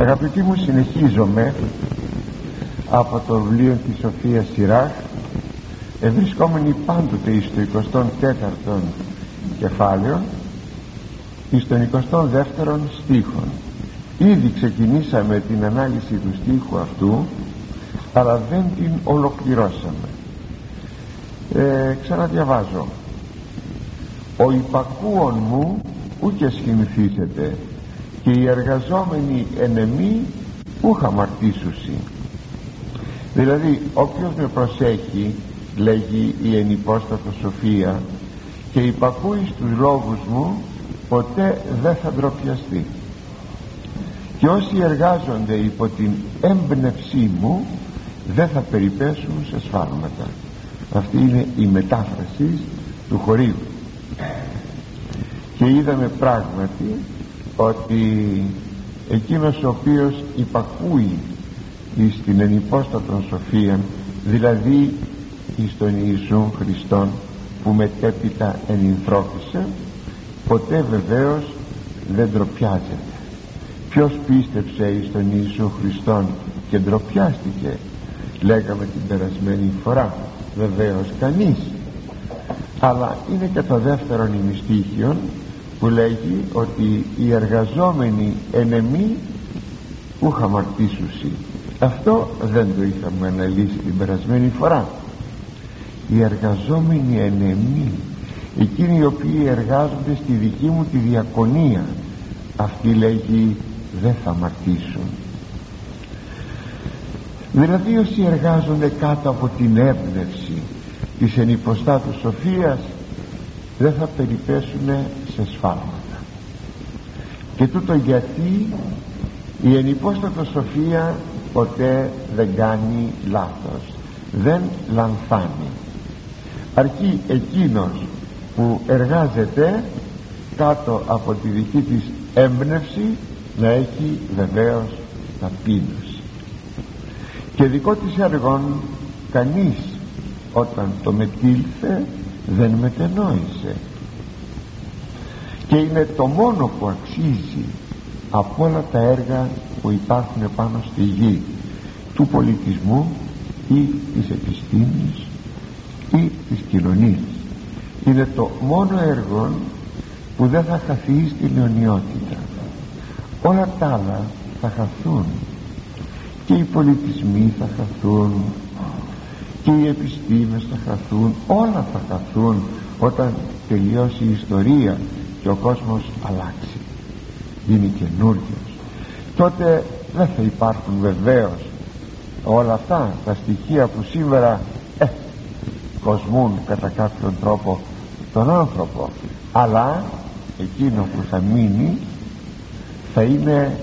Αγαπητοί μου συνεχίζομαι από το βιβλίο της Σοφίας Σιράχ ευρισκόμενοι πάντοτε στο 24ο κεφάλαιο εις τον 22ο στίχον. Ήδη ξεκινήσαμε την ανάλυση του στίχου αυτού αλλά δεν την ολοκληρώσαμε. Ε, ξαναδιαβάζω. Ο υπακούων μου ούτε σχημηθήσετε και οι εργαζόμενοι ενεμοί που χαμαρτήσουσι. Δηλαδή όποιος με προσέχει λέγει η ενυπόστατο Σοφία και υπακούει στους λόγους μου ποτέ δεν θα ντροπιαστεί. Και όσοι εργάζονται υπό την έμπνευσή μου δεν θα περιπέσουν σε σφάλματα. Αυτή είναι η μετάφραση του χωρίου και είδαμε πράγματι ότι εκείνος ο οποίος υπακούει στην ενυπόστατον σοφία δηλαδή εις τον Ιησού Χριστόν που μετέπειτα ενυνθρώπισε ποτέ βεβαίως δεν ντροπιάζεται. Ποιος πίστεψε εις τον Ιησού Χριστόν και ντροπιάστηκε λέγαμε την περασμένη φορά βεβαίως κανείς. Αλλά είναι και το δεύτερο νημιστήχιο που λέγει ότι οι εργαζόμενοι ενεμοί που χαμαρτήσουσι. Αυτό δεν το είχαμε αναλύσει την περασμένη φορά. Οι εργαζόμενοι ενεμοί εκείνοι οι οποίοι εργάζονται στη δική μου τη διακονία αυτοί λέγει δεν θα αμαρτήσουν δηλαδή όσοι εργάζονται κάτω από την έμπνευση της ενυποστάτους σοφίας δεν θα περιπέσουν σε σφάλματα. Και τούτο γιατί η ενυπόστατο σοφία ποτέ δεν κάνει λάθος δεν λανθάνει. Αρκεί εκείνος που εργάζεται κάτω από τη δική της έμπνευση να έχει βεβαίως ταπείνωση. Και δικό της έργων κανείς όταν το μετήλθε δεν μετενόησε. Και είναι το μόνο που αξίζει από όλα τα έργα που υπάρχουν πάνω στη γη του πολιτισμού ή της επιστήμης ή της κοινωνίας. Είναι το μόνο έργο που δεν θα χαθεί στην αιωνιότητα. Όλα τα άλλα θα χαθούν και οι πολιτισμοί θα χαθούν και οι επιστήμες θα χαθούν όλα θα χαθούν όταν τελειώσει η ιστορία και ο κόσμος αλλάξει γίνει καινούργιος. τότε δεν θα υπάρχουν βεβαίως όλα αυτά τα στοιχεία που σήμερα ε, κοσμούν κατά κάποιον τρόπο τον άνθρωπο αλλά εκείνο που θα μείνει θα είναι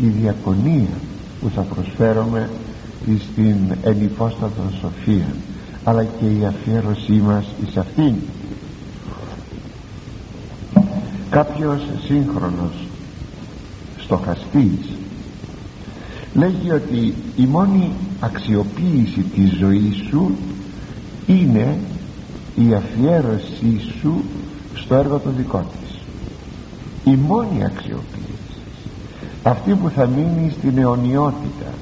η διακονία που θα προσφέρουμε στην ενυπόστατον σοφία αλλά και η αφιέρωσή μας εις αυτήν. Κάποιος σύγχρονος στοχαστής λέγει ότι η μόνη αξιοποίηση της ζωής σου είναι η αφιέρωσή σου στο έργο το δικό της. Η μόνη αξιοποίηση. Αυτή που θα μείνει στην αιωνιότητα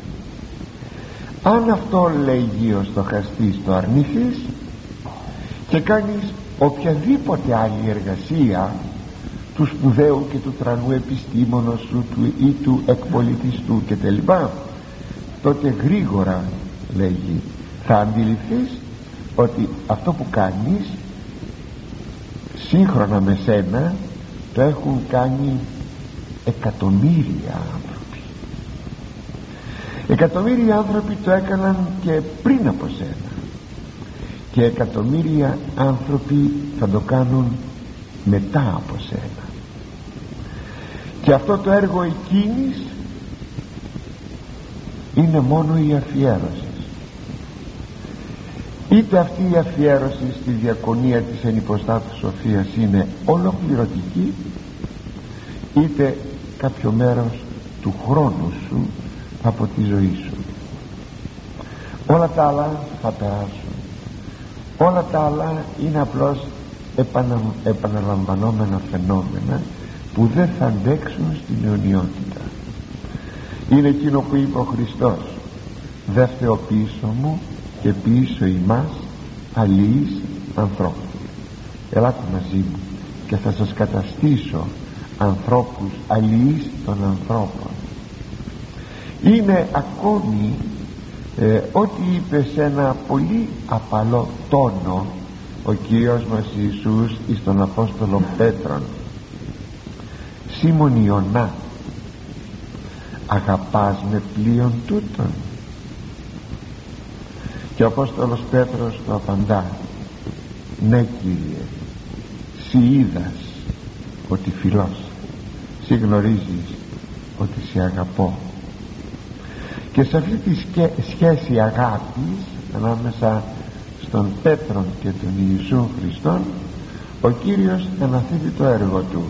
αν αυτό λέγει ο στοχαστής το αρνήθεις και κάνεις οποιαδήποτε άλλη εργασία του σπουδαίου και του τρανού επιστήμονος σου του, ή του εκπολιτιστού κτλ τότε γρήγορα λέγει θα αντιληφθείς ότι αυτό που κάνεις σύγχρονα με σένα το έχουν κάνει εκατομμύρια άνθρωποι εκατομμύρια άνθρωποι το έκαναν και πριν από σένα. Και εκατομμύρια άνθρωποι θα το κάνουν μετά από σένα. Και αυτό το έργο εκείνης είναι μόνο η αφιέρωση. Είτε αυτή η αφιέρωση στη διακονία της ενυποστάτου σοφίας είναι ολοκληρωτική είτε κάποιο μέρος του χρόνου σου από τη ζωή σου. Όλα τα άλλα θα περάσουν όλα τα άλλα είναι απλώς επανα, επαναλαμβανόμενα φαινόμενα που δεν θα αντέξουν στην αιωνιότητα. Είναι εκείνο που είπε ο Χριστός. Δε φταίω πίσω μου και πίσω ημάς αλληλείς ανθρώπους ελάτε μαζί μου και θα σας καταστήσω ανθρώπους αλληλείς των ανθρώπων είναι ακόμη ε, ό,τι είπε σε ένα πολύ απαλό τόνο ο Κύριος μας Ιησούς εις τον Απόστολο Πέτρον. Σίμων Ιωνά αγαπάς με πλοίον τούτον και ο Απόστολος Πέτρος το απαντά. Ναι Κύριε σι είδας ότι φιλός σι γνωρίζεις ότι σε αγαπώ και σε αυτή τη σχέση αγάπης ανάμεσα στον Πέτρον και τον Ιησού Χριστόν ο Κύριος αναθέτει το έργο του.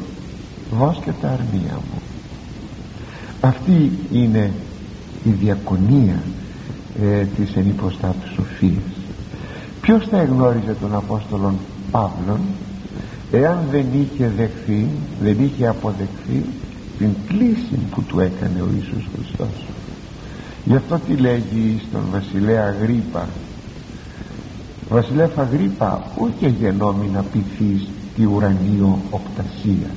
Βόσκε τα αρνία μου αυτή είναι η διακονία ε, της ενυποστάτους σοφίας. Ποιος θα εγνώριζε τον Απόστολον Παύλον εάν δεν είχε δεχθεί δεν είχε αποδεχθεί την κλίση που του έκανε ο Ιησούς Χριστός; Γι' αυτό τι λέγει στον βασιλέα Γρήπα. Βασιλέφα Γρήπα ούτε γεννόμη να πειθείς τη ουρανίο οπτασία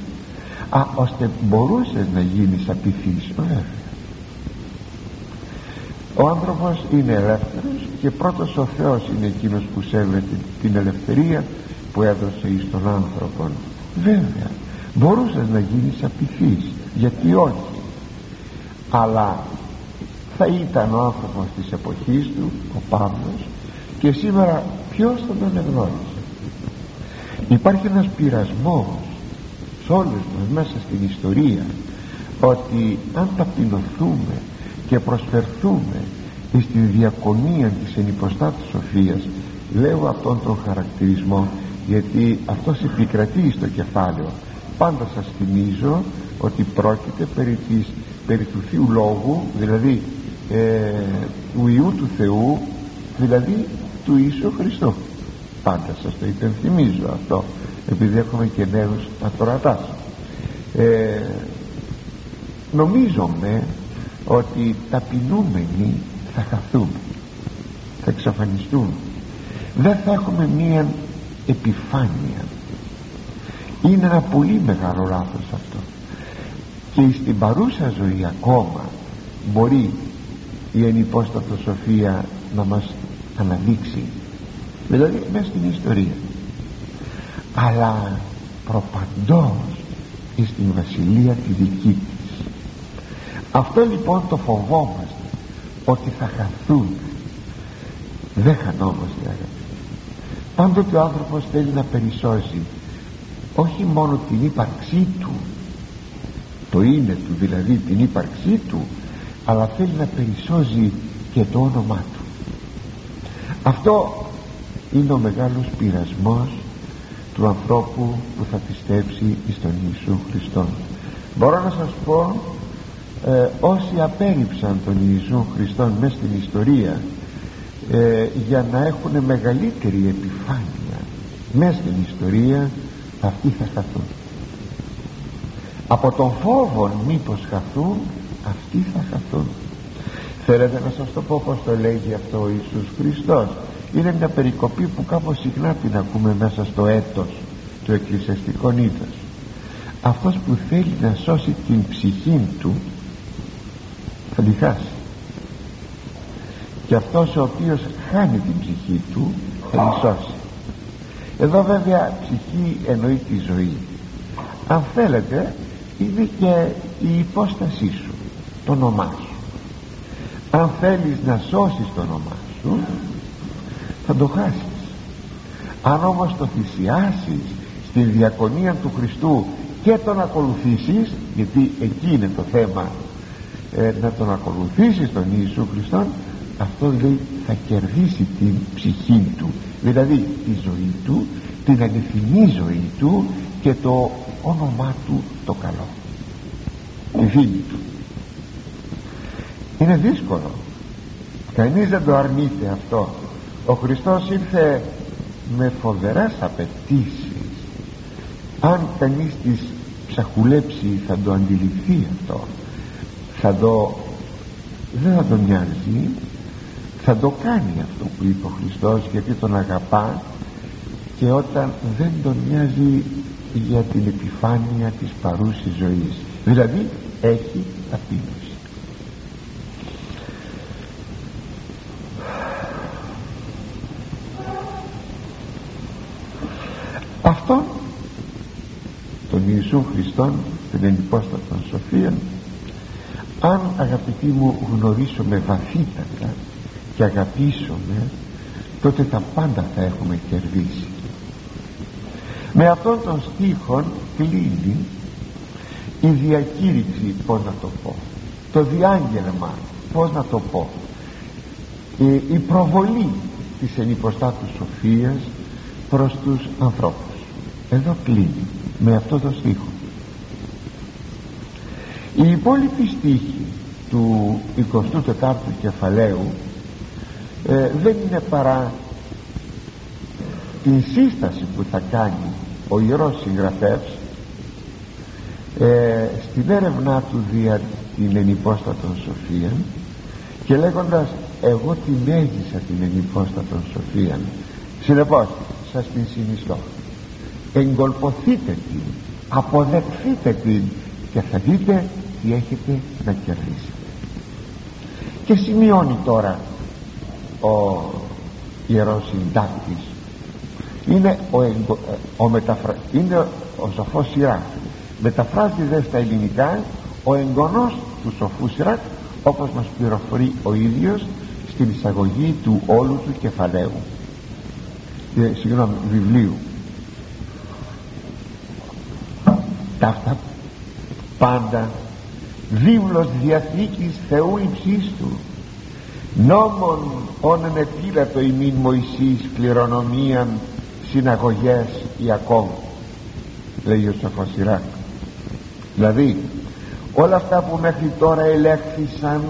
α ώστε μπορούσες να γίνεις απειθής βέβαια ο άνθρωπος είναι ελεύθερος και πρώτος ο Θεός είναι εκείνος που σέβεται την ελευθερία που έδωσε εις τον άνθρωπο βέβαια μπορούσες να γίνεις απειθής γιατί όχι. Αλλά θα ήταν ο άνθρωπος της εποχής του ο Παύλος και σήμερα ποιος θα τον εγνώρισε υπάρχει ένας πειρασμός σε όλους μας μέσα στην ιστορία ότι αν ταπεινωθούμε και προσφερθούμε στη διακονία της ενυποστάτης σοφίας λέω αυτόν τον χαρακτηρισμό γιατί αυτός επικρατεί στο κεφάλαιο. Πάντα σας θυμίζω ότι πρόκειται περί, της, περί του Θείου Λόγου δηλαδή ε, του Ιού του Θεού δηλαδή του Ιησού Χριστού. Πάντα σας το υπενθυμίζω αυτό επειδή έχουμε και νέους ατορατάς ε, νομίζομαι ότι ταπεινούμενοι θα χαθούμε θα εξαφανιστούν. Δεν θα έχουμε μία επιφάνεια. Είναι ένα πολύ μεγάλο λάθος αυτό. Και στην παρούσα ζωή ακόμα μπορεί η ενυπόστατο σοφία να μας αναδείξει. Δηλαδή μέσα στην ιστορία. Αλλά προπαντός στην βασιλεία τη δική της. Αυτό λοιπόν το φοβόμαστε ότι θα χαθούν δεν χανόμαστε αγαπητοί. Πάντοτε ο άνθρωπος θέλει να περισσώσει όχι μόνο την ύπαρξή του το είναι του δηλαδή την ύπαρξή του αλλά θέλει να περισσώσει και το όνομά του. Αυτό είναι ο μεγάλος πειρασμός του ανθρώπου που θα πιστέψει στον Ιησού Χριστό μπορώ να σας πω ε, όσοι απέριψαν τον Ιησού Χριστό μέσα στην ιστορία ε, για να έχουν μεγαλύτερη επιφάνεια μέσα στην ιστορία αυτοί θα χαθούν. Από τον φόβο μήπως χαθούν αυτοί θα χαθούν. Θέλετε να σας το πω πως το λέγει αυτό ο Ιησούς Χριστός. Είναι μια περικοπή που κάπως συχνά την ακούμε μέσα στο έτος του εκκλησιαστικού ήθος αυτός που θέλει να σώσει την ψυχή του θα τη χάσει. Και αυτός ο οποίος χάνει την ψυχή του θα τη σώσει. Εδώ βέβαια ψυχή εννοεί τη ζωή. Αν θέλετε είναι και η υπόστασή σου το όνομά σου. Αν θέλεις να σώσεις το όνομά σου θα το χάσεις. Αν όμως το θυσιάσεις στη διακονία του Χριστού και τον ακολουθήσεις γιατί εκεί είναι το θέμα ε, να τον ακολουθήσεις τον Ιησού Χριστό αυτό λέει θα κερδίσει την ψυχή του. Δηλαδή τη ζωή του την αληθινή ζωή του και το όνομά του το καλό. Τη φίλη του είναι δύσκολο. Κανείς δεν το αρνείται αυτό. Ο Χριστός ήρθε με φοβερές απαιτήσεις. αν κανείς τις ψαχουλέψει θα το αντιληφθεί αυτό. Θα το δεν θα τον νοιάζει. Θα το κάνει αυτό που είπε ο Χριστός γιατί τον αγαπά και όταν δεν τον νοιάζει για την επιφάνεια της παρούσης ζωής. Δηλαδή έχει ταπείνωση αυτό τον Ιησού Χριστόν την ενυπόστατον σοφία. Αν αγαπητοί μου γνωρίσουμε βαθύτατα και αγαπήσουμε τότε τα πάντα θα έχουμε κερδίσει. Με αυτόν τον στίχο κλείνει η διακήρυξη πως να το πω το διάγγελμα πως να το πω η, προβολή της ενυποστάτου σοφίας προς τους ανθρώπους εδώ κλείνει με αυτό το στίχο. Η υπόλοιπη στίχη του 24ου κεφαλαίου ε, δεν είναι παρά την σύσταση που θα κάνει ο Ιερός Συγγραφεύς ε, στην έρευνά του δια την ενυπόστατον σοφία και λέγοντας εγώ την έζησα την ενυπόστατον σοφία συνεπώς σας την συνιστώ εγκολποθείτε την αποδεχθείτε την και θα δείτε τι έχετε να κερδίσετε. Και σημειώνει τώρα ο ιερός συντάκτης. Είναι ο, εγκο, ο, μεταφρα, είναι ο σοφός Σιράκ. Μεταφράζει δε στα ελληνικά ο εγγονός του σοφού Σιράκ όπως μας πληροφορεί ο ίδιος στην εισαγωγή του όλου του κεφαλαίου. Ε, συγγνώμη βιβλίου ταύτα. Πάντα. Βίβλος διαθήκης Θεού υψίστου νόμον όνεν επίλατο ημίν Μωυσής κληρονομίαν συναγωγές Ιακώβ λέει ο Σοφοσυράκ δηλαδή όλα αυτά που μέχρι τώρα ελέγχθησαν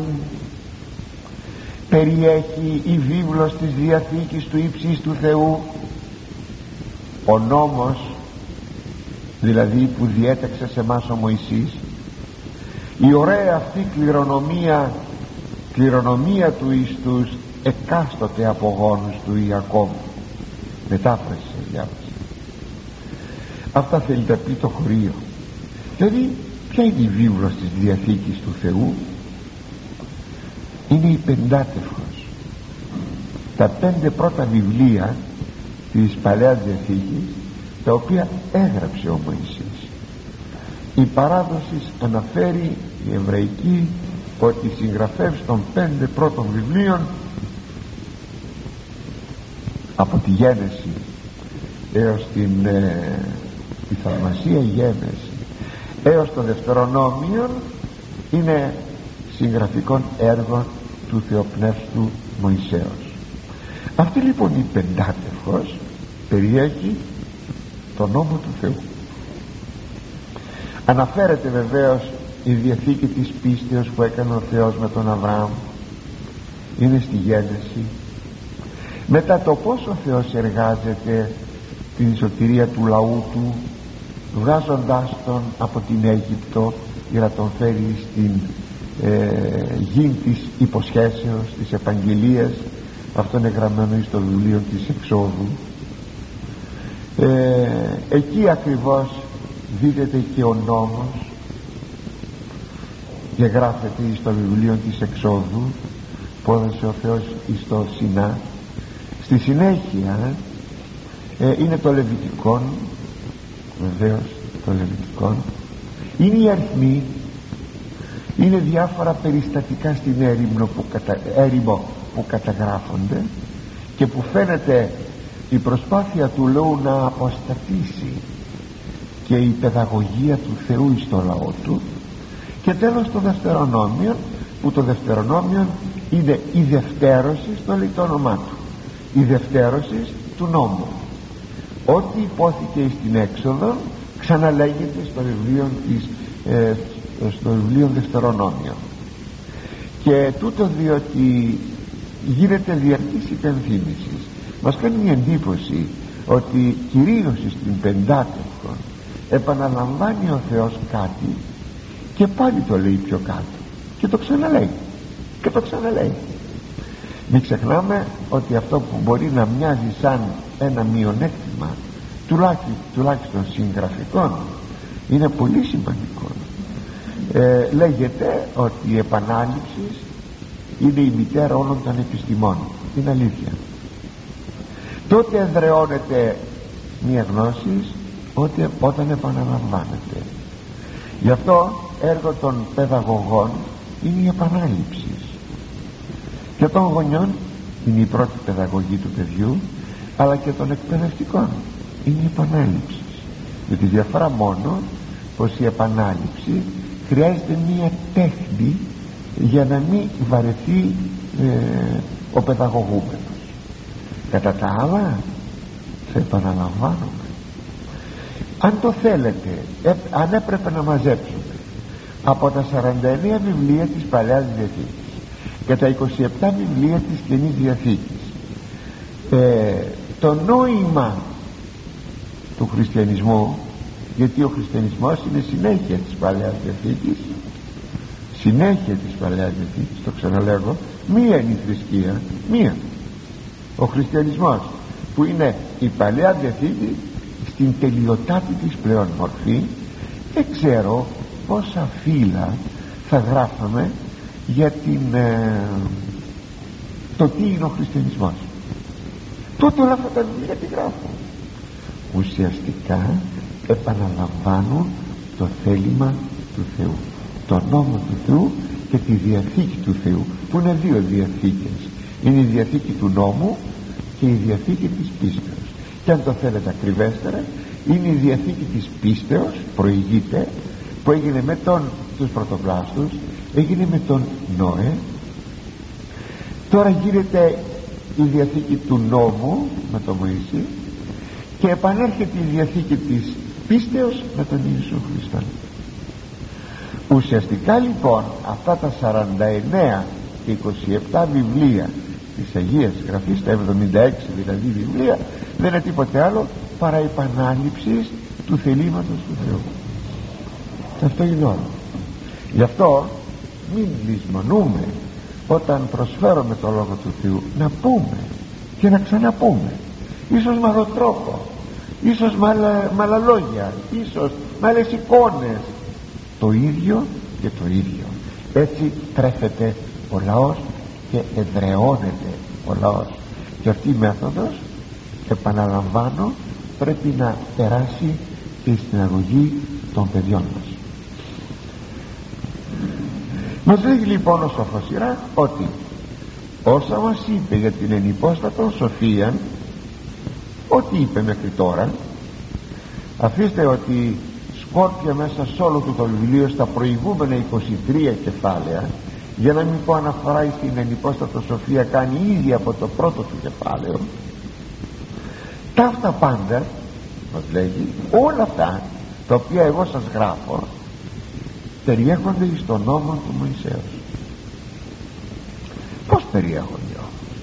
περιέχει η βίβλος της Διαθήκης του ύψης του Θεού. Ο νόμος δηλαδή που διέταξε σε μας ο Μωυσής η ωραία αυτή κληρονομία κληρονομία του εις τους εκάστοτε απογόνους του Ιακώβ. Μετάφραση διάβασα αυτά θέλει να πει το χωρίο. Δηλαδή ποια είναι η βίβλος της Διαθήκης του Θεού; Είναι η πεντάτευχος τα πέντε πρώτα βιβλία της Παλαιάς Διαθήκης τα οποία έγραψε ο Μωυσής. Η παράδοση αναφέρει η εβραϊκή ότι οι συγγραφεύς των πέντε πρώτων βιβλίων από τη γένεση έως την ε, η θαυμασία γένεση έως το δευτερονόμιο είναι συγγραφικών έργων του Θεοπνεύστου Μωυσέως. Αυτή λοιπόν η πεντάτευχος περιέχει το νόμο του Θεού. Αναφέρεται βεβαίως η διαθήκη της πίστεως που έκανε ο Θεός με τον Αβραάμ. Είναι στη γένεση μετά το πόσο ο Θεός εργάζεται την σωτηρία του λαού του βγάζοντάς τον από την Αίγυπτο για να τον φέρει στην ε, γη της υποσχέσεως της επαγγελίας αυτό είναι γραμμένο στο βιβλίο της Εξόδου ε, εκεί ακριβώς δίδεται και ο νόμος και γράφεται στο βιβλίο της Εξόδου που έδωσε ο Θεός στο Σινά. Στη συνέχεια ε, είναι το Λεβιτικό βεβαίως το Λεβιτικό είναι οι αριθμοί είναι διάφορα περιστατικά στην έρημο που, κατα, έρημο που καταγράφονται και που φαίνεται η προσπάθεια του λόγου να αποστατήσει και η παιδαγωγία του Θεού στο λαό του. Και τέλος το δευτερονόμιο που το δευτερονόμιο είναι η δευτέρωση στο λέει το όνομά του. Η δευτέρωση του νόμου. Ό,τι υπόθηκε στην έξοδο ξαναλέγεται στο βιβλίο της ε, στο βιβλίο δευτερονόμιο. Και τούτο διότι γίνεται διαρκής υπενθύμησης μας κάνει μια εντύπωση ότι κυρίως στην πεντάτευκο επαναλαμβάνει ο Θεός κάτι και πάλι το λέει πιο κάτω και το ξαναλέει και το ξαναλέει. Μην ξεχνάμε ότι αυτό που μπορεί να μοιάζει σαν ένα μειονέκτημα τουλάχιστον, τουλάχιστον συγγραφικών είναι πολύ σημαντικό. Ε, λέγεται ότι η επανάληψη είναι η μητέρα όλων των επιστημών. Είναι αλήθεια τότε εδραιώνεται μια γνώση ότι, όταν επαναλαμβάνεται. Γι' αυτό έργο των παιδαγωγών είναι η επανάληψη. Και των γονιών είναι η πρώτη παιδαγωγή του παιδιού αλλά και των εκπαιδευτικών είναι η επανάληψη. Με τη διαφορά μόνο πως η επανάληψη χρειάζεται μία τέχνη για να μην βαρεθεί ε, ο παιδαγωγούμενος κατά τα άλλα θα επαναλαμβάνουμε αν το θέλετε αν έπρεπε να μαζέψουμε από τα 49 βιβλία της Παλαιάς Διαθήκης και τα 27 βιβλία της Καινής Διαθήκης ε, το νόημα του χριστιανισμού γιατί ο χριστιανισμός είναι συνέχεια της Παλαιάς Διαθήκης συνέχεια της Παλαιάς Διαθήκης το ξαναλέγω μία είναι η θρησκεία μία ο χριστιανισμός που είναι η Παλαιά Διαθήκη στην τελειωτάτη της πλέον μορφή δεν ξέρω πόσα φύλλα θα γράφαμε για την, ε, το τι είναι ο χριστιανισμός. Τότε όλα αυτά τα βιβλία τι γράφουν ουσιαστικά επαναλαμβάνουν το θέλημα του Θεού το νόμο του Θεού και τη Διαθήκη του Θεού που είναι δύο διαθήκες είναι η Διαθήκη του νόμου και η Διαθήκη της πίστεως. Και αν το θέλετε ακριβέστερα είναι η Διαθήκη της πίστεως προηγείται που έγινε με τον, τους πρωτοπλάστους έγινε με τον Νόε. Τώρα γίνεται η Διαθήκη του νόμου με τον Μωυσή και επανέρχεται η Διαθήκη της πίστεως με τον Ιησού Χριστό. Ουσιαστικά λοιπόν αυτά τα 49 και 27 βιβλία της Αγίας Γραφής τα 76 δηλαδή βιβλία δεν είναι τίποτε άλλο παρά επανάληψη του θελήματος του Θεού. Αυτό είναι όλο. Γι' αυτό μην λησμονούμε όταν προσφέρουμε το Λόγο του Θεού να πούμε και να ξαναπούμε. Ίσως με άλλον τρόπο ίσως με άλλα, με άλλα λόγια ίσως με άλλες εικόνες. Το ίδιο και το ίδιο. Έτσι τρέφεται ο λαός και εδραιώνεται ο λαός. Και αυτή η μέθοδος επαναλαμβάνω πρέπει να περάσει και στην αγωγή των παιδιών μας. Μας λέγει λοιπόν ο Σοφοσυρά ότι όσα μας είπε για την ενυπόστατο σοφία ό,τι είπε μέχρι τώρα αφήστε ότι σκόρπια μέσα σε όλο του το βιβλίο στα προηγούμενα 23 κεφάλαια για να μην πω αναφορά στην ενυπόστατο σοφία κάνει ήδη από το πρώτο του κεφάλαιο τα αυτά πάντα μας λέγει όλα αυτά τα οποία εγώ σας γράφω περιέχονται στον νόμο του Μωυσέως. Πως περιέχονται όμως;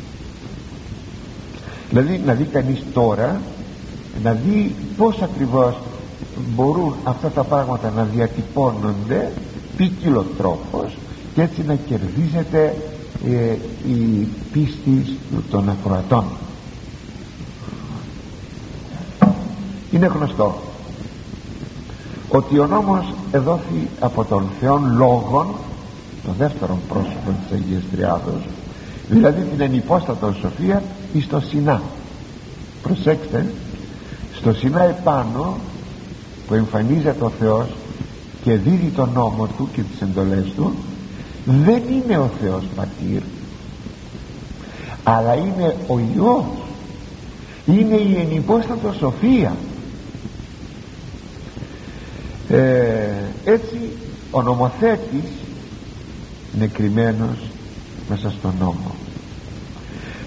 Δηλαδή να δει κανείς τώρα να δει πως ακριβώς μπορούν αυτά τα πράγματα να διατυπώνονται ποικίλος τρόπος και έτσι να κερδίζεται ε, η πίστη των ακροατών. Είναι γνωστό ότι ο νόμος εδόθη από τον Θεόν λόγων το δεύτερο πρόσωπο της Αγίας Τριάδος δηλαδή την ενυπόστατο σοφία εις το Σινά. Προσέξτε στο Σινά επάνω που εμφανίζεται ο Θεός και δίδει τον νόμο του και τις εντολές του δεν είναι ο Θεός πατήρ αλλά είναι ο Υιός. Είναι η ενυπόστατο σοφία. Ε, έτσι ο νομοθέτης είναι κρυμμένος μέσα στον νόμο.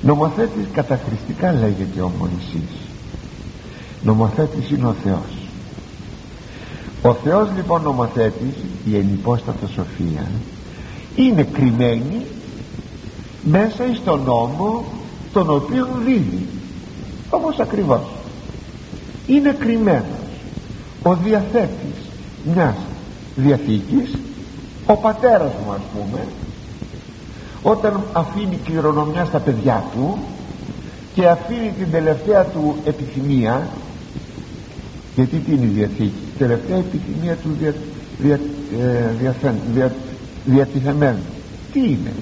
Νομοθέτης καταχρηστικά λέγεται ο Μωυσής. Νομοθέτης είναι ο Θεός. Ο Θεός λοιπόν νομοθέτης η ενυπόστατα σοφία είναι κρυμμένη μέσα στον νόμο τον οποίο δίδει όπως ακριβώς είναι κρυμμένος ο διαθέτης μιας διαθήκης ο πατέρας μου ας πούμε όταν αφήνει κληρονομιά στα παιδιά του και αφήνει την τελευταία του επιθυμία γιατί τι είναι η Διαθήκη η τελευταία επιθυμία του δια, δια, ε, δια, διατηθεμένου τι είναι;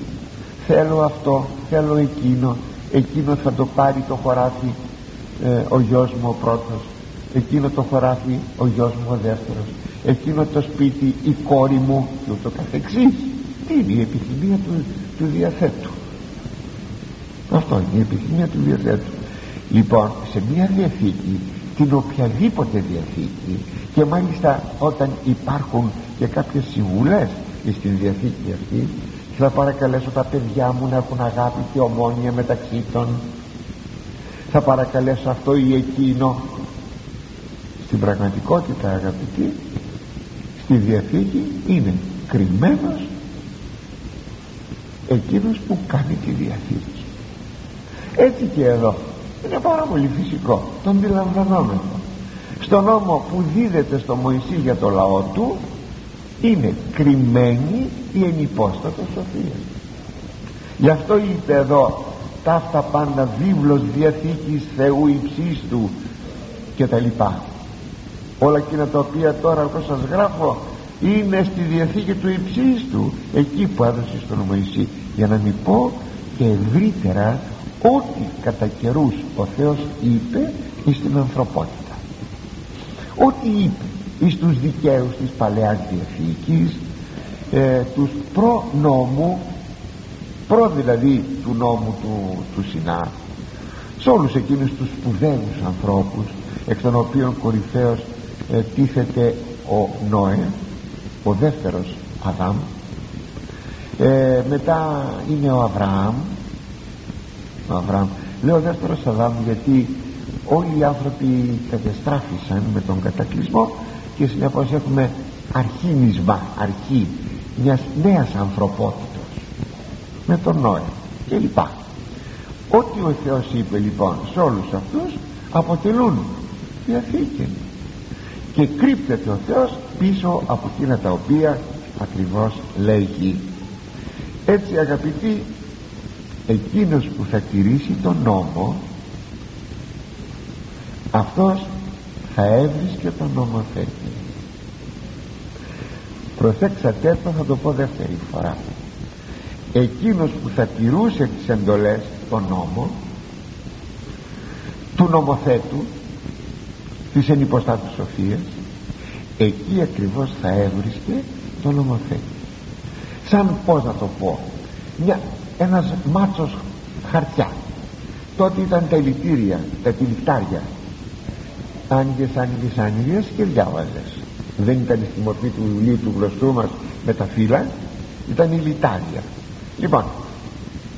Θέλω αυτό θέλω εκείνο εκείνο θα το πάρει το χωράφι ε, ο γιος μου ο πρώτος. Εκείνο το χωράφι ο γιος μου ο δεύτερος. Εκείνο το σπίτι η κόρη μου και ούτω καθεξής. Τι είναι η επιθυμία του, του διαθέτου; Αυτό είναι η επιθυμία του διαθέτου. Λοιπόν σε μια διαθήκη την οποιαδήποτε διαθήκη και μάλιστα όταν υπάρχουν και κάποιες συμβουλές στην διαθήκη αυτή θα παρακαλέσω τα παιδιά μου να έχουν αγάπη και ομόνια μεταξύ των. Θα παρακαλέσω αυτό ή εκείνο στην πραγματικότητα αγαπητοί στη Διαθήκη είναι κρυμμένος εκείνος που κάνει τη Διαθήκη. Έτσι και εδώ. Είναι πάρα πολύ φυσικό. Τον αντιλαμβανόμεθα. Στον νόμο που δίδεται στο Μωυσή για το λαό του είναι κρυμμένη η ενυπόστατο σοφία. Γι' αυτό είπε εδώ ταύτα πάντα βίβλος διαθήκης Θεού υψίστου και τα λοιπά. Όλα εκείνα τα οποία τώρα εγώ σας γράφω είναι στη διαθήκη του υψίστου εκεί που έδωσε στον Μωυσή για να μην πω και ευρύτερα ό,τι κατά καιρούς ο Θεός είπε στην ανθρωπότητα. Ό,τι είπε εις τους δικαίους της Παλαιάς Διαθήκης ε, τους προ-νόμου προ δηλαδή του νόμου του, του Σινά σε όλους εκείνους τους σπουδαίους ανθρώπους εκ των οποίων κορυφαίος ε, τίθεται ο Νόε ο δεύτερος Αδάμ. Ε, μετά είναι ο Αβραάμ. Ο Αβραάμ. Λέω δεύτερος Αδάμ γιατί όλοι οι άνθρωποι κατεστράφησαν με τον κατακλυσμό και συνεπώς έχουμε αρχήνισμα αρχή μιας νέας ανθρωπότητας. Με τον Νόε. Και λοιπά. Ό,τι ο Θεός είπε λοιπόν σε όλους αυτούς αποτελούν διαθήκη. Και κρύπτεται ο Θεός πίσω από εκείνα τα οποία ακριβώς λέγει. Έτσι αγαπητοί εκείνος που θα τηρήσει τον νόμο αυτός θα έβρισκε τον νομοθέτη. Προσέξατε το θα το πω δεύτερη φορά. Εκείνος που θα τηρούσε τις εντολές των νόμων του νομοθέτου της ενυποστάτους σοφίας εκεί ακριβώς θα έβρισκε τον νομοθέτη. Σαν πως να το πω μια, ένας μάτσος χαρτιά. Τότε ήταν τα ηλιτήρια τα τυλιχτάρια άνοιγες άνοιγες άνοιγες και διάβαζες. Δεν ήταν στη μορφή του βιβλίου του γνωστού μας με τα φύλλα ήταν ηλιτάρια λοιπόν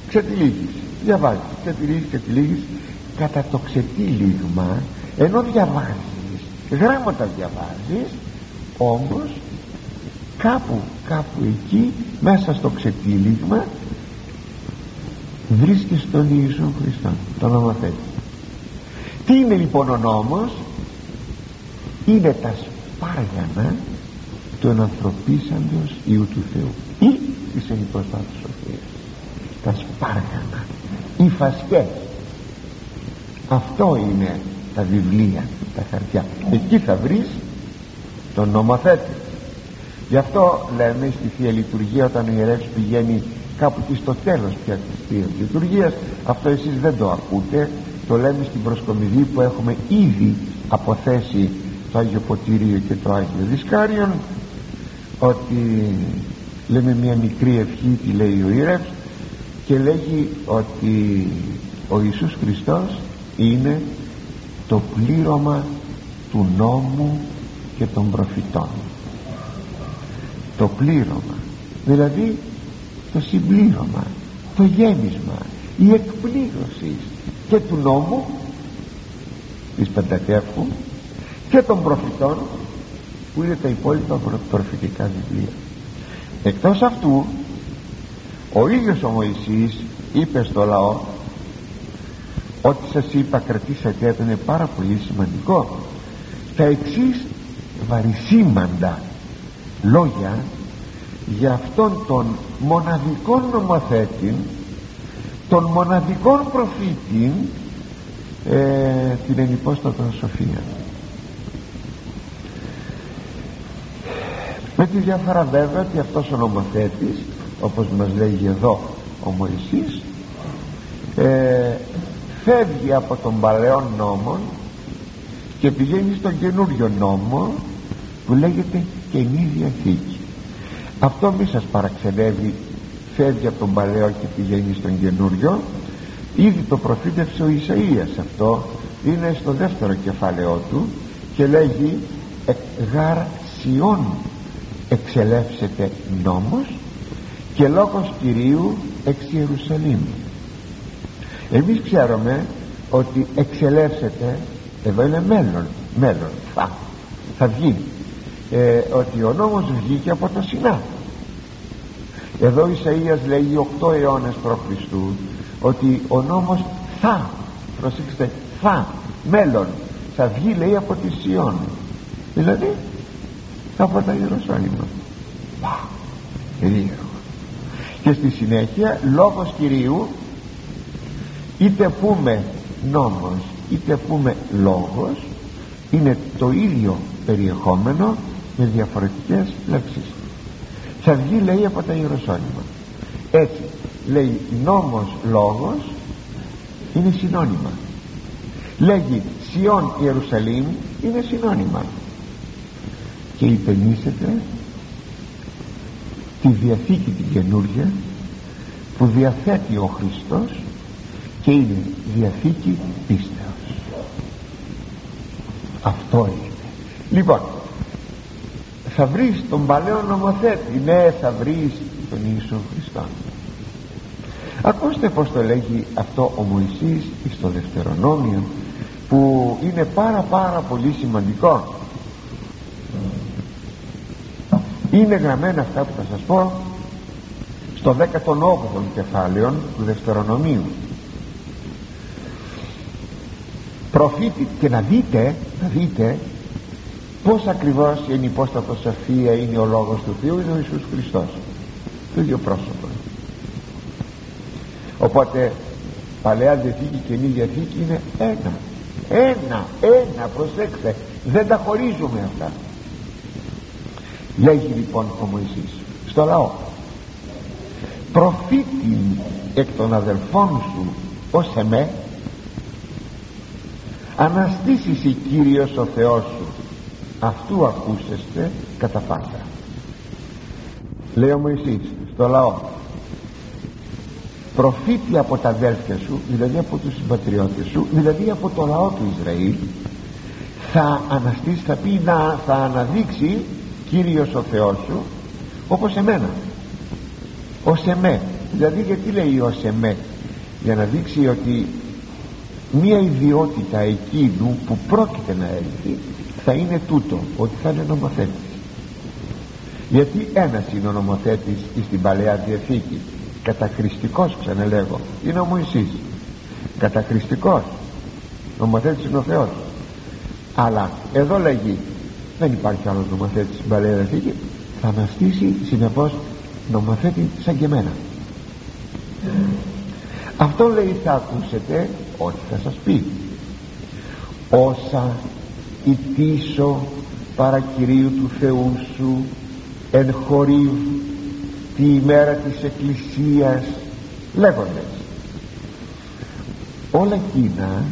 ξετυλίγεις διαβάζεις ξετυλίγεις ξετυλίγεις. Κατά το ξετύλιγμα ενώ διαβάζεις γράμματα διαβάζεις όμως κάπου κάπου εκεί μέσα στο ξετύλιγμα βρίσκεις τον Ιησού Χριστό τον νομοθέτη τι είναι λοιπόν ο νόμος; Είναι τα σπάργανα του ενανθρωπίσαντος Υιού του Θεού ή της ενυποστάτης σοφίας τα σπάργανα οι φασκές. Αυτό είναι τα βιβλία τα χαρτιά. Εκεί θα βρεις τον νομοθέτη. Γι' αυτό λέμε στη Θεία Λειτουργία όταν ο ιερεύς πηγαίνει κάπου και στο τέλος πια της Θείας Λειτουργίας αυτό εσείς δεν το ακούτε. Το λέμε στην προσκομιδή που έχουμε ήδη αποθέσει το Άγιο Ποτήριο και το Άγιο Δισκάριον ότι λέμε μια μικρή ευχή τη λέει ο Ήρευς και λέγει ότι ο Ιησούς Χριστός είναι το πλήρωμα του νόμου και των προφητών. Το πλήρωμα. Δηλαδή το συμπλήρωμα το γέμισμα η εκπλήρωση και του νόμου της Πεντακέφου και των προφητών που είναι τα υπόλοιπα προφητικά βιβλία. Εκτός αυτού ο ίδιος ο Μωυσής είπε στο λαό ό,τι σας είπα κρατήσατε ήταν πάρα πολύ σημαντικό. Τα εξής βαρισίμαντα λόγια για αυτόν τον μοναδικό νομοθέτη τον μοναδικό προφήτη ε, την ενυπόστατα σοφία με τη διαφορά βέβαια ότι αυτός ο νομοθέτης όπως μας λέγει εδώ ο Μωυσής ε, φεύγει από τον παλαιό νόμο και πηγαίνει στον καινούριο νόμο που λέγεται Καινή Διαθήκη αυτό μη σας παραξενεύει φεύγει από τον παλαιό και πηγαίνει στον καινούριο. Ήδη το προφήτευσε ο Ισαΐας αυτό είναι στο δεύτερο κεφάλαιό του και λέγει γαρ Σιών εξελεύσεται νόμος και λόγος Κυρίου εξ Ιερουσαλήμ. Εμείς ξέρουμε ότι εξελεύσεται εδώ είναι μέλλον μέλλον. Θα, θα βγει. Ε, ότι ο νόμος βγήκε από το Σινά. Εδώ ο Ισαΐας λέει 8 αιώνες π.Χ. ότι ο νόμος θα προσέξτε θα μέλλον θα βγει λέει από τη Σιών. Δηλαδή από τα Ιεροσόλυμα περίεργο και στη συνέχεια λόγος Κυρίου είτε πούμε νόμος είτε πούμε λόγος είναι το ίδιο περιεχόμενο με διαφορετικές λέξεις. Θα βγει λέει από τα Ιεροσόλυμα. Έτσι λέει νόμος λόγος είναι συνώνυμα. Λέγει Σιών Ιερουσαλήμ είναι συνώνυμα και υπενήσεται τη Διαθήκη την καινούργια που διαθέτει ο Χριστός και είναι Διαθήκη πίστεως. Αυτό είναι. Λοιπόν θα βρεις τον παλαιό νομοθέτη. Ναι θα βρεις τον Ιησού Χριστό. Ακούστε πως το λέγει αυτό ο Μωυσής στο Δευτερονόμιο που είναι πάρα πάρα πολύ σημαντικό είναι γραμμένα αυτά που θα σας πω στο 18ο κεφάλαιο του Δευτερονομίου. Προφήτη και να δείτε να δείτε πως ακριβώς η υπόστατος σαφία είναι ο λόγος του Θεού είναι ο Ιησούς Χριστός. Το ίδιο πρόσωπο. Οπότε παλαιά διαθήκη και νη διαθήκη είναι ένα. Ένα, ένα προσέξτε. Δεν τα χωρίζουμε αυτά λέγει λοιπόν ο Μωυσής στο λαό προφήτη εκ των αδελφών σου ως εμέ αναστήσεις Κύριος ο Θεός σου αυτού ακούσεστε κατά πάσα λέει ο Μωυσής στο λαό προφήτη από τα αδέλφια σου δηλαδή από τους συμπατριώτες σου δηλαδή από το λαό του Ισραήλ θα αναστήσει θα πει να θα αναδείξει Κύριος ο Θεός σου όπως εμένα. Ως εμέ. Δηλαδή γιατί λέει ως εμέ; Για να δείξει ότι μία ιδιότητα εκείνου που πρόκειται να έλθει θα είναι τούτο ότι θα είναι νομοθέτης. Γιατί ένας είναι ο νομοθέτης στην Παλαιά Διαθήκη. Κατακριστικός ξαναλέγω. Είναι ο Μωυσής. Κατακριστικός νομοθέτης είναι ο Θεός. Αλλά εδώ λέγει δεν υπάρχει άλλος νομοθέτης στην Παλαιά Διαθήκη θα αναστήσει συνεπώς νομοθέτη σαν και εμένα. Αυτό λέει θα ακούσετε ότι θα σας πει. Όσα ιτήσω παρακυρίου του Θεού σου εν χωρίβ τη ημέρα της Εκκλησίας λέγοντες όλα εκείνα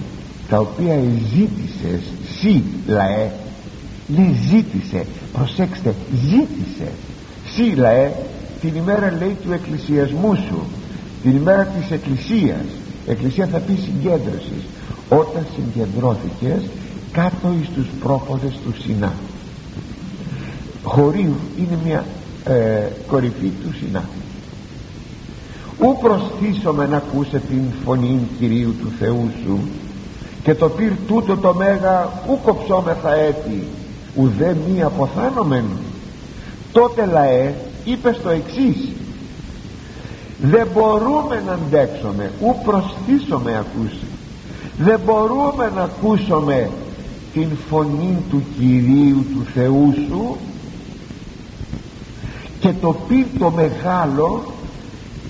τα οποία ζήτησες σύ λαέ λέει ζήτησε προσέξτε ζήτησε. Σύ λαέ την ημέρα λέει του εκκλησιασμού σου την ημέρα της εκκλησίας. Εκκλησία θα πει συγκέντρωσης. Όταν συγκεντρώθηκες κάτω εις τους πρόποδες του Σινά. Χωρίου είναι μια ε, κορυφή του Σινά. Ου προσθήσομαι να ακούσε την φωνή Κυρίου του Θεού σου και το πυρ τούτο το μέγα ου κοψόμεθα έτη ουδέ μη αποθάνομεν. Τότε λαέ είπες το εξής. Δεν μπορούμε να αντέξουμε ου προσθήσουμε ακούσει δεν μπορούμε να ακούσουμε την φωνή του Κυρίου του Θεού σου και το πει το μεγάλο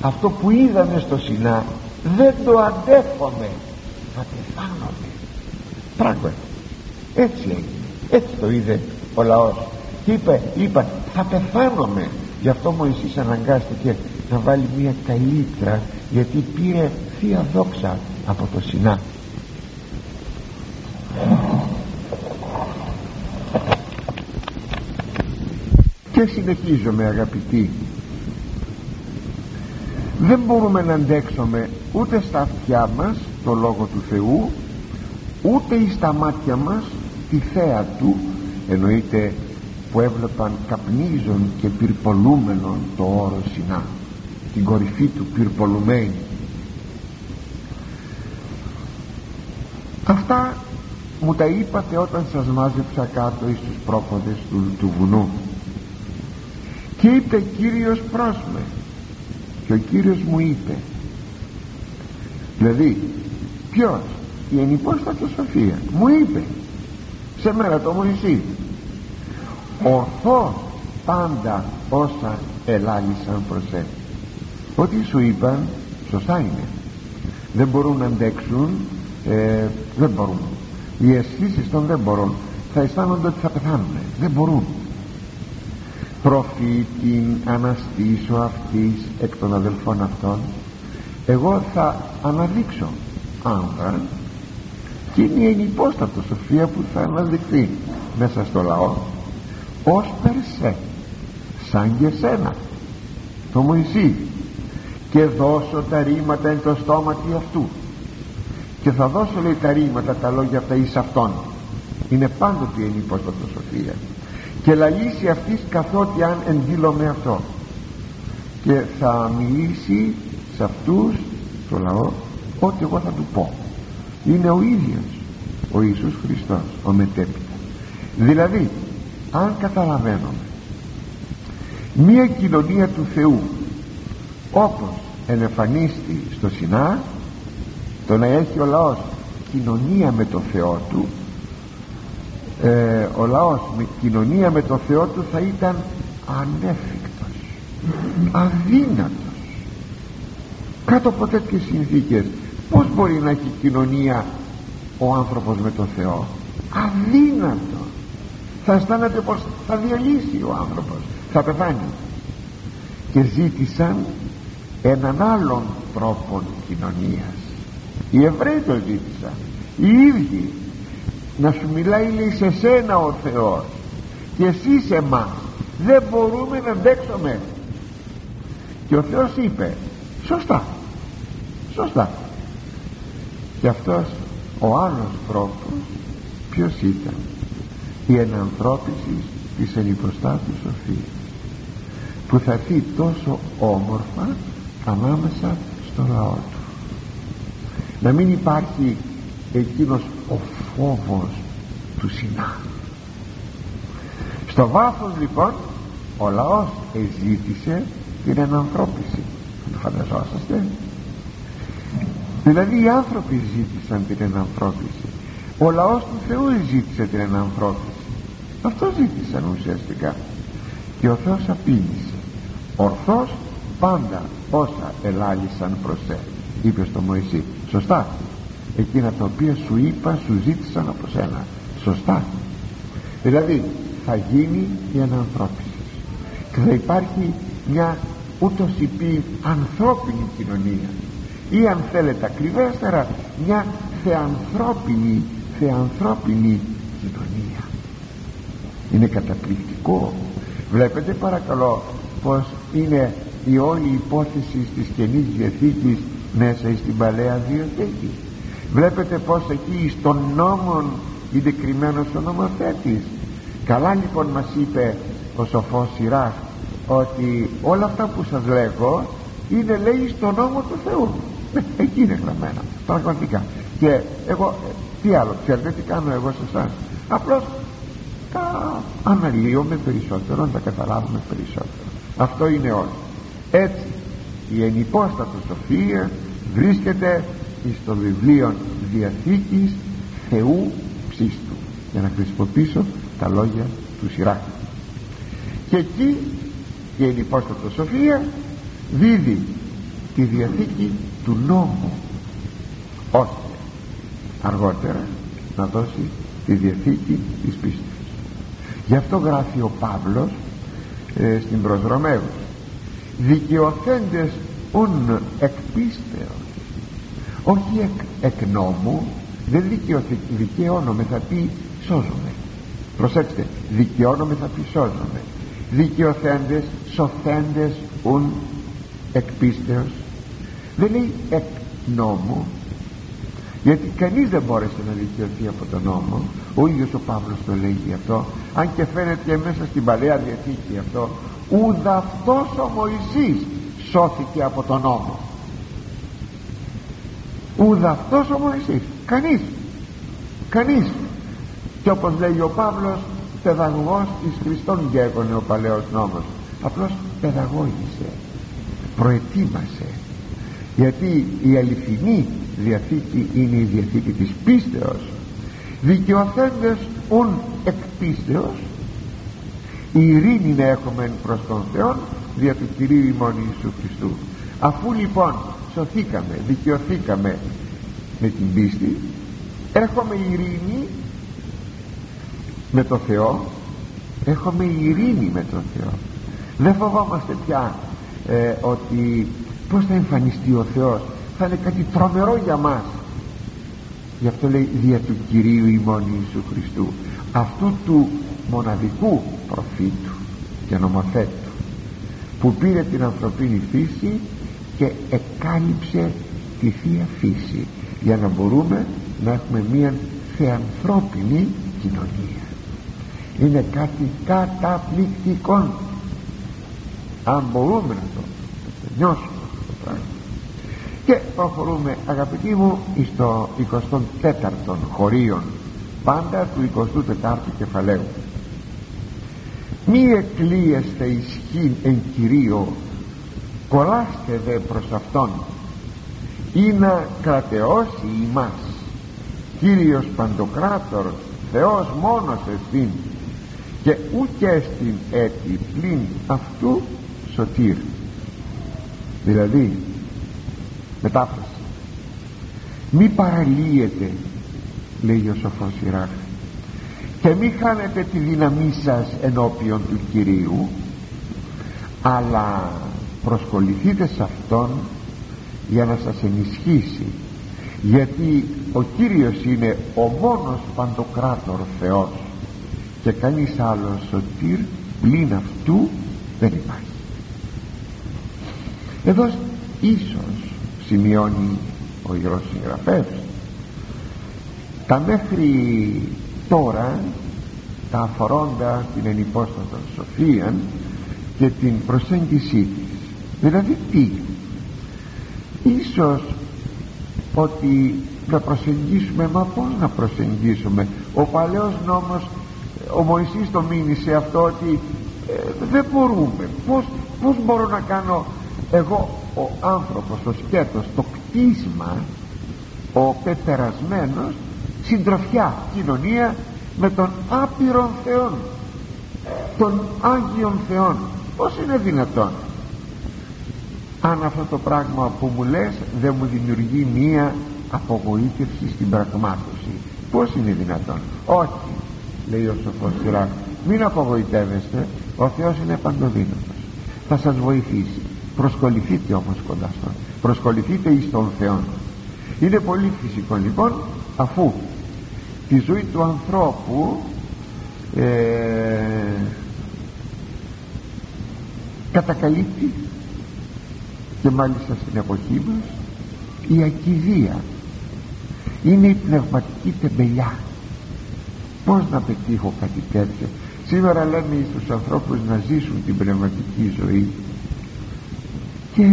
αυτό που είδαμε στο Σινά δεν το αντέχομαι. Θα πεθάνομαι πράγματι έτσι έγινε έτσι το είδε ο λαός. Και είπε, είπα θα πεθάνομαι γι' αυτό Μωυσής αναγκάστηκε να βάλει μια καλύτρα γιατί πήρε θεία δόξα από το Σινά. Και συνεχίζουμε αγαπητοί. Δεν μπορούμε να αντέξουμε ούτε στα αυτιά μας το Λόγο του Θεού ούτε στα μάτια μας τη θέα Του εννοείται που έβλεπαν καπνίζον και πυρπολούμενον το όρο Σινά την κορυφή του πυρπολουμένη. Αυτά μου τα είπατε όταν σας μάζεψα κάτω εις τους πρόποδες του, του βουνού. Και είπε Κύριος πρόσμε και ο Κύριος μου είπε δηλαδή ποιος η ενυπόστατος Σοφία μου είπε σε μέρα το Μωυσή ορθώ πάντα όσα ελάλησαν προς ό,τι σου είπαν σωστά είναι. Δεν μπορούν να αντέξουν ε, δεν μπορούν. Οι αισθήσεις των δεν μπορούν. Θα αισθάνονται ότι θα πεθάνουν. Δεν μπορούν. Προφήτην αναστήσω αυτής εκ των αδελφών αυτών. Εγώ θα αναδείξω άνδρα και είναι η ενυπόστατο σοφία που θα αναδειχθεί μέσα στο λαό. Ως περσέ σαν και σένα το Μωυσή και δώσω τα ρήματα εν το στόματι αυτού και θα δώσω λέει τα ρήματα τα λόγια αυτά εις αυτόν. Είναι πάντοτε η ενυπόστατο σοφία. Και λαλήσει αυτής καθότι αν με αυτό. Και θα μιλήσει σε αυτούς το λαό ό,τι εγώ θα του πω είναι ο ίδιος ο Ιησούς Χριστός ο μετέπειτα. Δηλαδή αν καταλαβαίνουμε μία κοινωνία του Θεού όπως ενεφανίστη στο Σινά το να έχει ο λαός κοινωνία με το Θεό του ε, ο λαός με κοινωνία με το Θεό του θα ήταν ανέφικτος αδύνατος. Κάτω από τέτοιες συνθήκες πως μπορεί να έχει κοινωνία ο άνθρωπος με το Θεό; Αδύνατο. Θα αισθάνεται πως θα διαλύσει ο άνθρωπος θα πεθάνει. Και ζήτησαν έναν άλλον τρόπο κοινωνίας. Οι Εβραίοι το ζήτησαν. Οι ίδιοι. Να σου μιλάει λέει σε σένα ο Θεός. Και εσύ σε εμάς. Δεν μπορούμε να αντέξουμε. Και ο Θεός είπε σωστά. Σωστά και αυτός ο άλλος τρόπος ποιος ήταν; Η ενανθρώπιση της ενυποστάτου σοφίας που θα έρθει τόσο όμορφα ανάμεσα στο λαό του. Να μην υπάρχει εκείνος ο φόβος του Σινά. Στο βάθος λοιπόν ο λαός εζήτησε την ενανθρώπιση το φανταζόσαστε; Δηλαδή οι άνθρωποι ζήτησαν την ενανθρώπιση. Ο λαός του Θεού ζήτησε την ενανθρώπιση. Αυτό ζήτησαν ουσιαστικά. Και ο Θεός απείλησε. Ορθώς πάντα όσα ελάλησαν προς είπε στο Μωυσή. Σωστά. Εκείνα τα οποία σου είπα σου ζήτησαν από σένα. Σωστά δηλαδή θα γίνει η ανανθρώπιση και θα υπάρχει μια ούτως υπή ανθρώπινη κοινωνία ή αν θέλετε ακριβέστερα μια θεανθρώπινη θεανθρώπινη κοινωνία είναι καταπληκτικό. Βλέπετε παρακαλώ πως είναι η όλη υπόθεση της Καινής Διαθήκης μέσα στην Παλαιά Διαθήκη. Βλέπετε πως εκεί στον νόμον είναι κρυμμένος ο νομοθέτης. Καλά λοιπόν μας είπε ο σοφός Σιράχ ότι όλα αυτά που σας λέγω είναι λέει στον νόμο του Θεού. ε, εκεί είναι γραμμένα πραγματικά. Και εγώ τι άλλο ξέρετε τι κάνω εγώ σε εσάς. Απλώς τα αναλύουμε περισσότερο να τα καταλάβουμε περισσότερο. Αυτό είναι όλο. Έτσι η ενυπόστατο σοφία βρίσκεται στο βιβλίο Διαθήκης Θεού Ψίστου για να χρησιμοποιήσω τα λόγια του Σιράκη. Και εκεί και η υπόστατο σοφία δίδει τη διαθήκη του νόμου. Ώστε αργότερα να δώσει τη διαθήκη της πίστης. Γι' αυτό γράφει ο Παύλος ε, στην προς Ρωμαίους δικαιοθέντες ουν εκ πίστεως όχι εκ, εκ νόμου δεν δικαιώνομαι θα πει σώζομαι. Προσέξτε δικαιώνομαι θα πει σώζομαι. Δικαιοθέντες σωθέντες ουν εκ πίστεως δεν λέει εκ νόμου γιατί κανείς δεν μπόρεσε να δικαιωθεί από τον νόμο. Ο ίδιος ο Παύλος το λέγει αυτό. Αν και φαίνεται μέσα στην Παλαιά Διαθήκη αυτό ουδαυτός ο Μωυσής σώθηκε από τον νόμο ουδαυτός ο Μωυσής. Κανείς. Κανείς. Και όπως λέει ο Παύλος παιδαγωγός εις Χριστόν γέγονε ο παλαιός νόμος απλώς παιδαγώγησε προετοίμασε γιατί η αληθινή διαθήκη είναι η διαθήκη της πίστεως δικαιοθέντες ουν εκ πίστεως η ειρήνη να έχουμε προς τον Θεό δια του Κυρίου ημών Ιησού Χριστού. Αφού λοιπόν σωθήκαμε, δικαιωθήκαμε με την πίστη έχουμε ειρήνη με το Θεό έχουμε ειρήνη με τον Θεό. Δεν φοβόμαστε πια ε, ότι πως θα εμφανιστεί ο Θεός; Θα είναι κάτι τρομερό για μας. Γι' αυτό λέει δια του Κυρίου ημών Ιησού Χριστού αυτού του μοναδικού προφήτου και νομοθέτου που πήρε την ανθρωπίνη φύση και εκάλυψε τη Θεία Φύση για να μπορούμε να έχουμε μια θεανθρώπινη κοινωνία είναι κάτι καταπληκτικό. Αν μπορούμε να το νιώσουμε. αυτό το πράγμα και προχωρούμε αγαπητοί μου στο 24ο χωρίων πάντα του 24ου κεφαλαίου. Μη εκλείεστε ισχύν εν Κυρίω κολλάστε δε προς Αυτόν. Ή να κρατεώσει ημάς Κύριος Παντοκράτορ Θεός μόνος εστίν και ούτε στην έτη πλην αυτού σωτήρ δηλαδή μετάφραση. Μη παραλύετε λέει ο σοφός Ιράκ και μη χάνετε τη δύναμή σας ενώπιον του Κυρίου αλλά προσκοληθείτε σε Αυτόν για να σας ενισχύσει γιατί ο Κύριος είναι ο μόνος παντοκράτορ Θεός και κανείς άλλος σωτήρ πλην αυτού δεν υπάρχει εδώ ίσως σημειώνει ο Ιερός Συγγραφέας. Τα μέχρι τώρα τα αφορώντας την ενυπόστατα σοφία και την προσέγγιση της. Δηλαδή τι; Ίσως ότι να προσεγγίσουμε μα πως να προσεγγίσουμε; Ο παλαιός νόμος ο Μωυσής το μήνυσε αυτό ότι ε, δεν μπορούμε. Πως, πως μπορώ να κάνω εγώ ο άνθρωπος ο σκέτος το κτίσμα ο πεπερασμένος συντροφιά κοινωνία με τον άπειρον Θεόν τον Άγιον Θεόν. Πως είναι δυνατόν; Αν αυτό το πράγμα που μου λες δεν μου δημιουργεί μία απογοήτευση στην πραγμάτωση πως είναι δυνατόν; Όχι λέει ο σοφός Σιράκ μην απογοητεύεστε ο Θεός είναι παντοδύνατος θα σας βοηθήσει προσκοληθείτε όμως κοντά στον προσκοληθείτε εις τον Θεό είναι πολύ φυσικό λοιπόν αφού τη ζωή του ανθρώπου ε, κατακαλύπτει και μάλιστα στην εποχή μας η ακιδεία. Είναι η πνευματική τεμπελιά. Πως να πετύχω κάτι τέτοιο; Σήμερα λένε στους ανθρώπους να ζήσουν την πνευματική ζωή και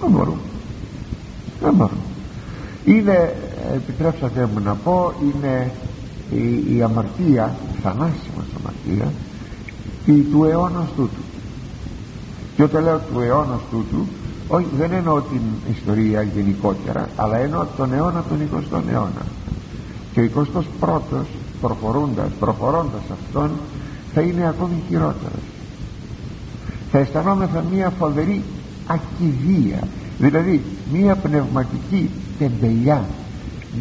δεν μπορούν δεν μπορούν είναι επιτρέψατε μου να πω είναι η, η αμαρτία η θανάσιμος αμαρτίας η του αιώνας τούτου. Και όταν λέω του αιώνας τούτου όχι δεν εννοώ την ιστορία γενικότερα αλλά εννοώ τον αιώνα τον 20ο αιώνα. Και ο 21ος προχωρώντας, προχωρώντας αυτόν θα είναι ακόμη χειρότερος θα αισθανόμεθα μια φοβερή ακιδεία. Δηλαδή μια πνευματική τεμπελιά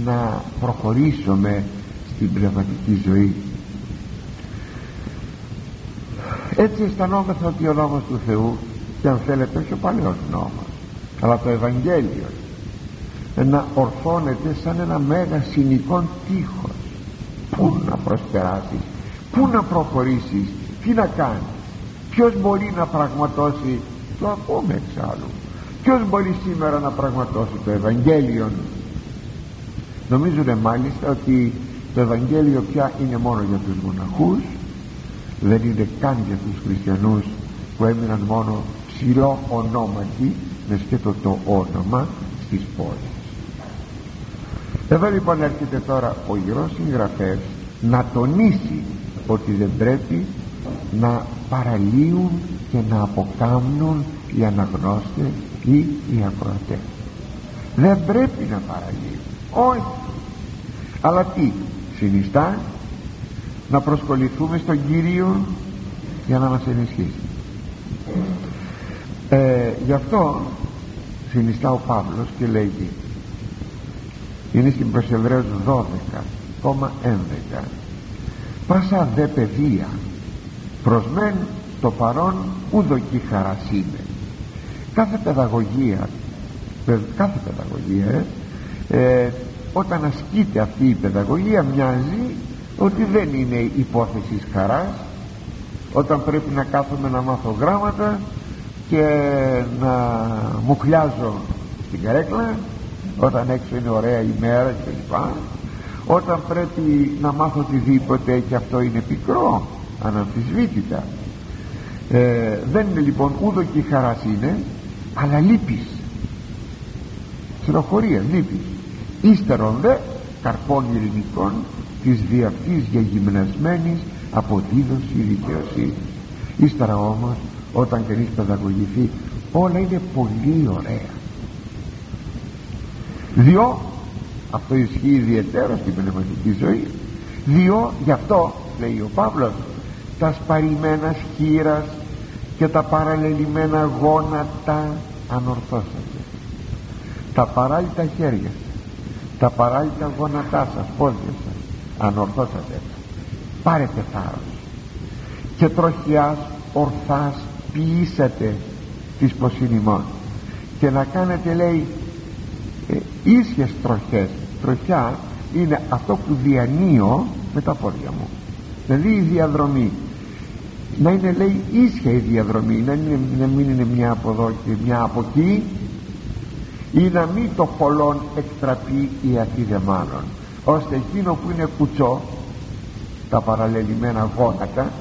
να προχωρήσουμε στην πνευματική ζωή. Έτσι αισθανόμεθα ότι ο νόμος του Θεού και αν θέλετε όχι ο παλαιός νόμος αλλά το Ευαγγέλιο να ορθώνεται σαν ένα μέγα συνικό τείχος. Πού να προσπεράσεις πού να προχωρήσεις τι να κάνεις ποιος μπορεί να πραγματώσει το ακούμε εξάλλου; Ποιος μπορεί σήμερα να πραγματώσει το Ευαγγέλιο νομίζουν μάλιστα ότι το Ευαγγέλιο πια είναι μόνο για τους μοναχούς δεν είναι καν για τους χριστιανούς που έμειναν μόνο ψηλό ονόματι με σκέτο το όνομα στις πόλεις. Εδώ λοιπόν έρχεται τώρα ο Ιερός Συγγραφέας να τονίσει ότι δεν πρέπει να παραλύουν και να αποκάμνουν οι αναγνώστες ή οι ακροατές. Δεν πρέπει να παραλύουν. Όχι. Αλλά τι συνιστά να προσκοληθούμε στον Κύριο για να μας ενισχύσει. Ε, γι' αυτό συνιστά ο Παύλος και λέγει είναι στην προς 12,11 πάσα δε παιδεία προς μεν το παρόν ουδοκή χαρασίνε κάθε παιδαγωγία κάθε παιδαγωγία ε, ε, όταν ασκείται αυτή η παιδαγωγία μοιάζει ότι δεν είναι υπόθεσης χαράς όταν πρέπει να κάθομαι να μάθω γράμματα και να μουχλιάζω την καρέκλα όταν έξω είναι ωραία ημέρα κλπ όταν πρέπει να μάθω οτιδήποτε και αυτό είναι πικρό αναμφισβήτητα. Ε, δεν είναι λοιπόν ούδο και χαράς είναι αλλά λύπης. Στενοχωρία λύπης. Ύστερον δε καρπών ειρηνικών της διαυτής για γυμνασμένης αποδίδωση δικαιοσύνη. Ύστερα όμως όταν κανείς παιδαγωγηθεί όλα είναι πολύ ωραία. Διό αυτό ισχύει ιδιαίτερα στην πνευματική ζωή διό γι' αυτό λέει ο Παύλος τα σπαρημένα χείρας και τα παραλληλημένα γόνατα ανορθώσατε. Τα παράλληλα χέρια τα παράλληλα γόνατά σας πόδια σας ανορθώσατε. Πάρετε θάρρος και τροχιάς ορθάς ποιήσατε τις ποσυνημών. Και να κάνετε λέει ε, ίσιες τροχές. Τροχιά είναι αυτό που διανύω με τα πόδια μου. Δηλαδή η διαδρομή να είναι λέει ίσια η διαδρομή να, είναι, να μην είναι μια από εδώ και μια από εκεί ή να μην το πολλόν εκτραπεί η αφίδεμάνων ώστε εκείνο που είναι κουτσό τα παραλληλημένα γόνατα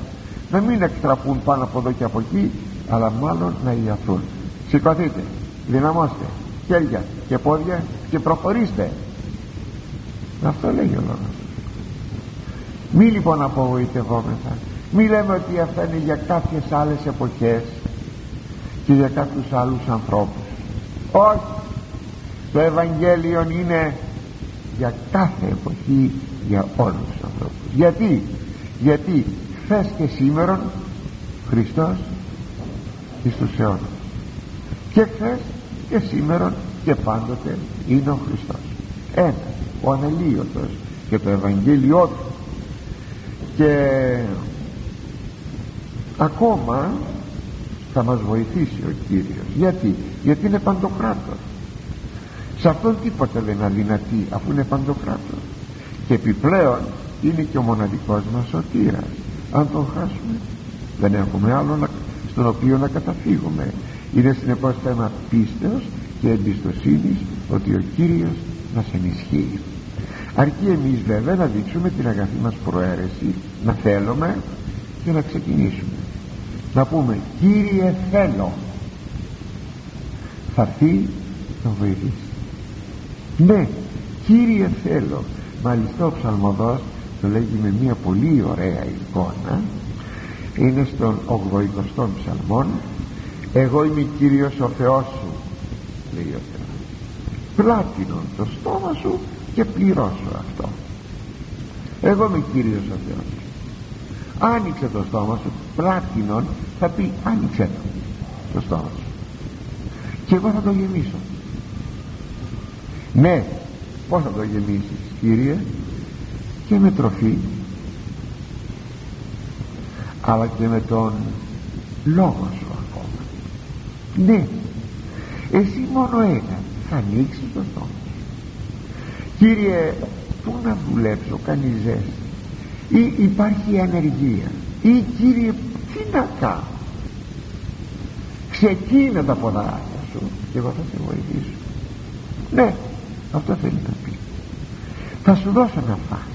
να μην εκτραπούν πάνω από εδώ και από εκεί αλλά μάλλον να ιαθούν σηκωθείτε δυναμώστε χέρια και πόδια και προχωρήστε. Αυτό λέει ο λόγος. Μη λοιπόν απογοητευόμεθα μη λέμε ότι αυτά είναι για κάποιες άλλες εποχές και για κάποιους άλλους ανθρώπους. Όχι. Το Ευαγγέλιο είναι για κάθε εποχή για όλους τους ανθρώπους. Γιατί; Γιατί χθες και σήμερα Χριστός εις τους αιώνας και χθες και σήμερα και πάντοτε είναι ο Χριστός. Ένα ο ανελίωτος και το Ευαγγέλιό του. Και ακόμα θα μας βοηθήσει ο Κύριος. Γιατί, γιατί είναι παντοκράτος. Σε αυτόν τίποτα δεν αδυνατεί αφού είναι παντοκράτος. Και επιπλέον είναι και ο μοναδικός μας σωτήρας. Αν τον χάσουμε δεν έχουμε άλλο να, στον οποίο να καταφύγουμε. Είναι συνεπώς θέμα πίστεως και εμπιστοσύνης ότι ο Κύριος μας ενισχύει. Αρκεί εμείς βέβαια να δείξουμε την αγαθή μας προαίρεση να θέλουμε και να ξεκινήσουμε να πούμε Κύριε θέλω θα έρθει να βοηθήσει ναι Κύριε θέλω μάλιστα ο ψαλμοδός το λέγει με μια πολύ ωραία εικόνα είναι στον 80ο ψαλμόν. Εγώ είμαι Κύριος ο Θεός σου λέει ο Θεός. Πλάτινον το στόμα σου και πληρώσω αυτό εγώ είμαι Κύριος ο Θεός άνοιξε το στόμα σου πλάτινον θα πει άνοιξε το το στόμα σου και εγώ θα το γεμίσω. Ναι πως θα το γεμίσεις Κύριε και με τροφή αλλά και με τον λόγο σου ακόμα. Ναι εσύ μόνο ένα θα ανοίξεις το στόμα Κύριε πού να δουλέψω κάνει ζέστη ή υπάρχει ανεργία ή Κύριε τι να κάνω; Ξεκίνα τα ποδάρια σου και εγώ θα σε βοηθήσω. Ναι αυτό θέλει να πει. Θα σου δώσω να φας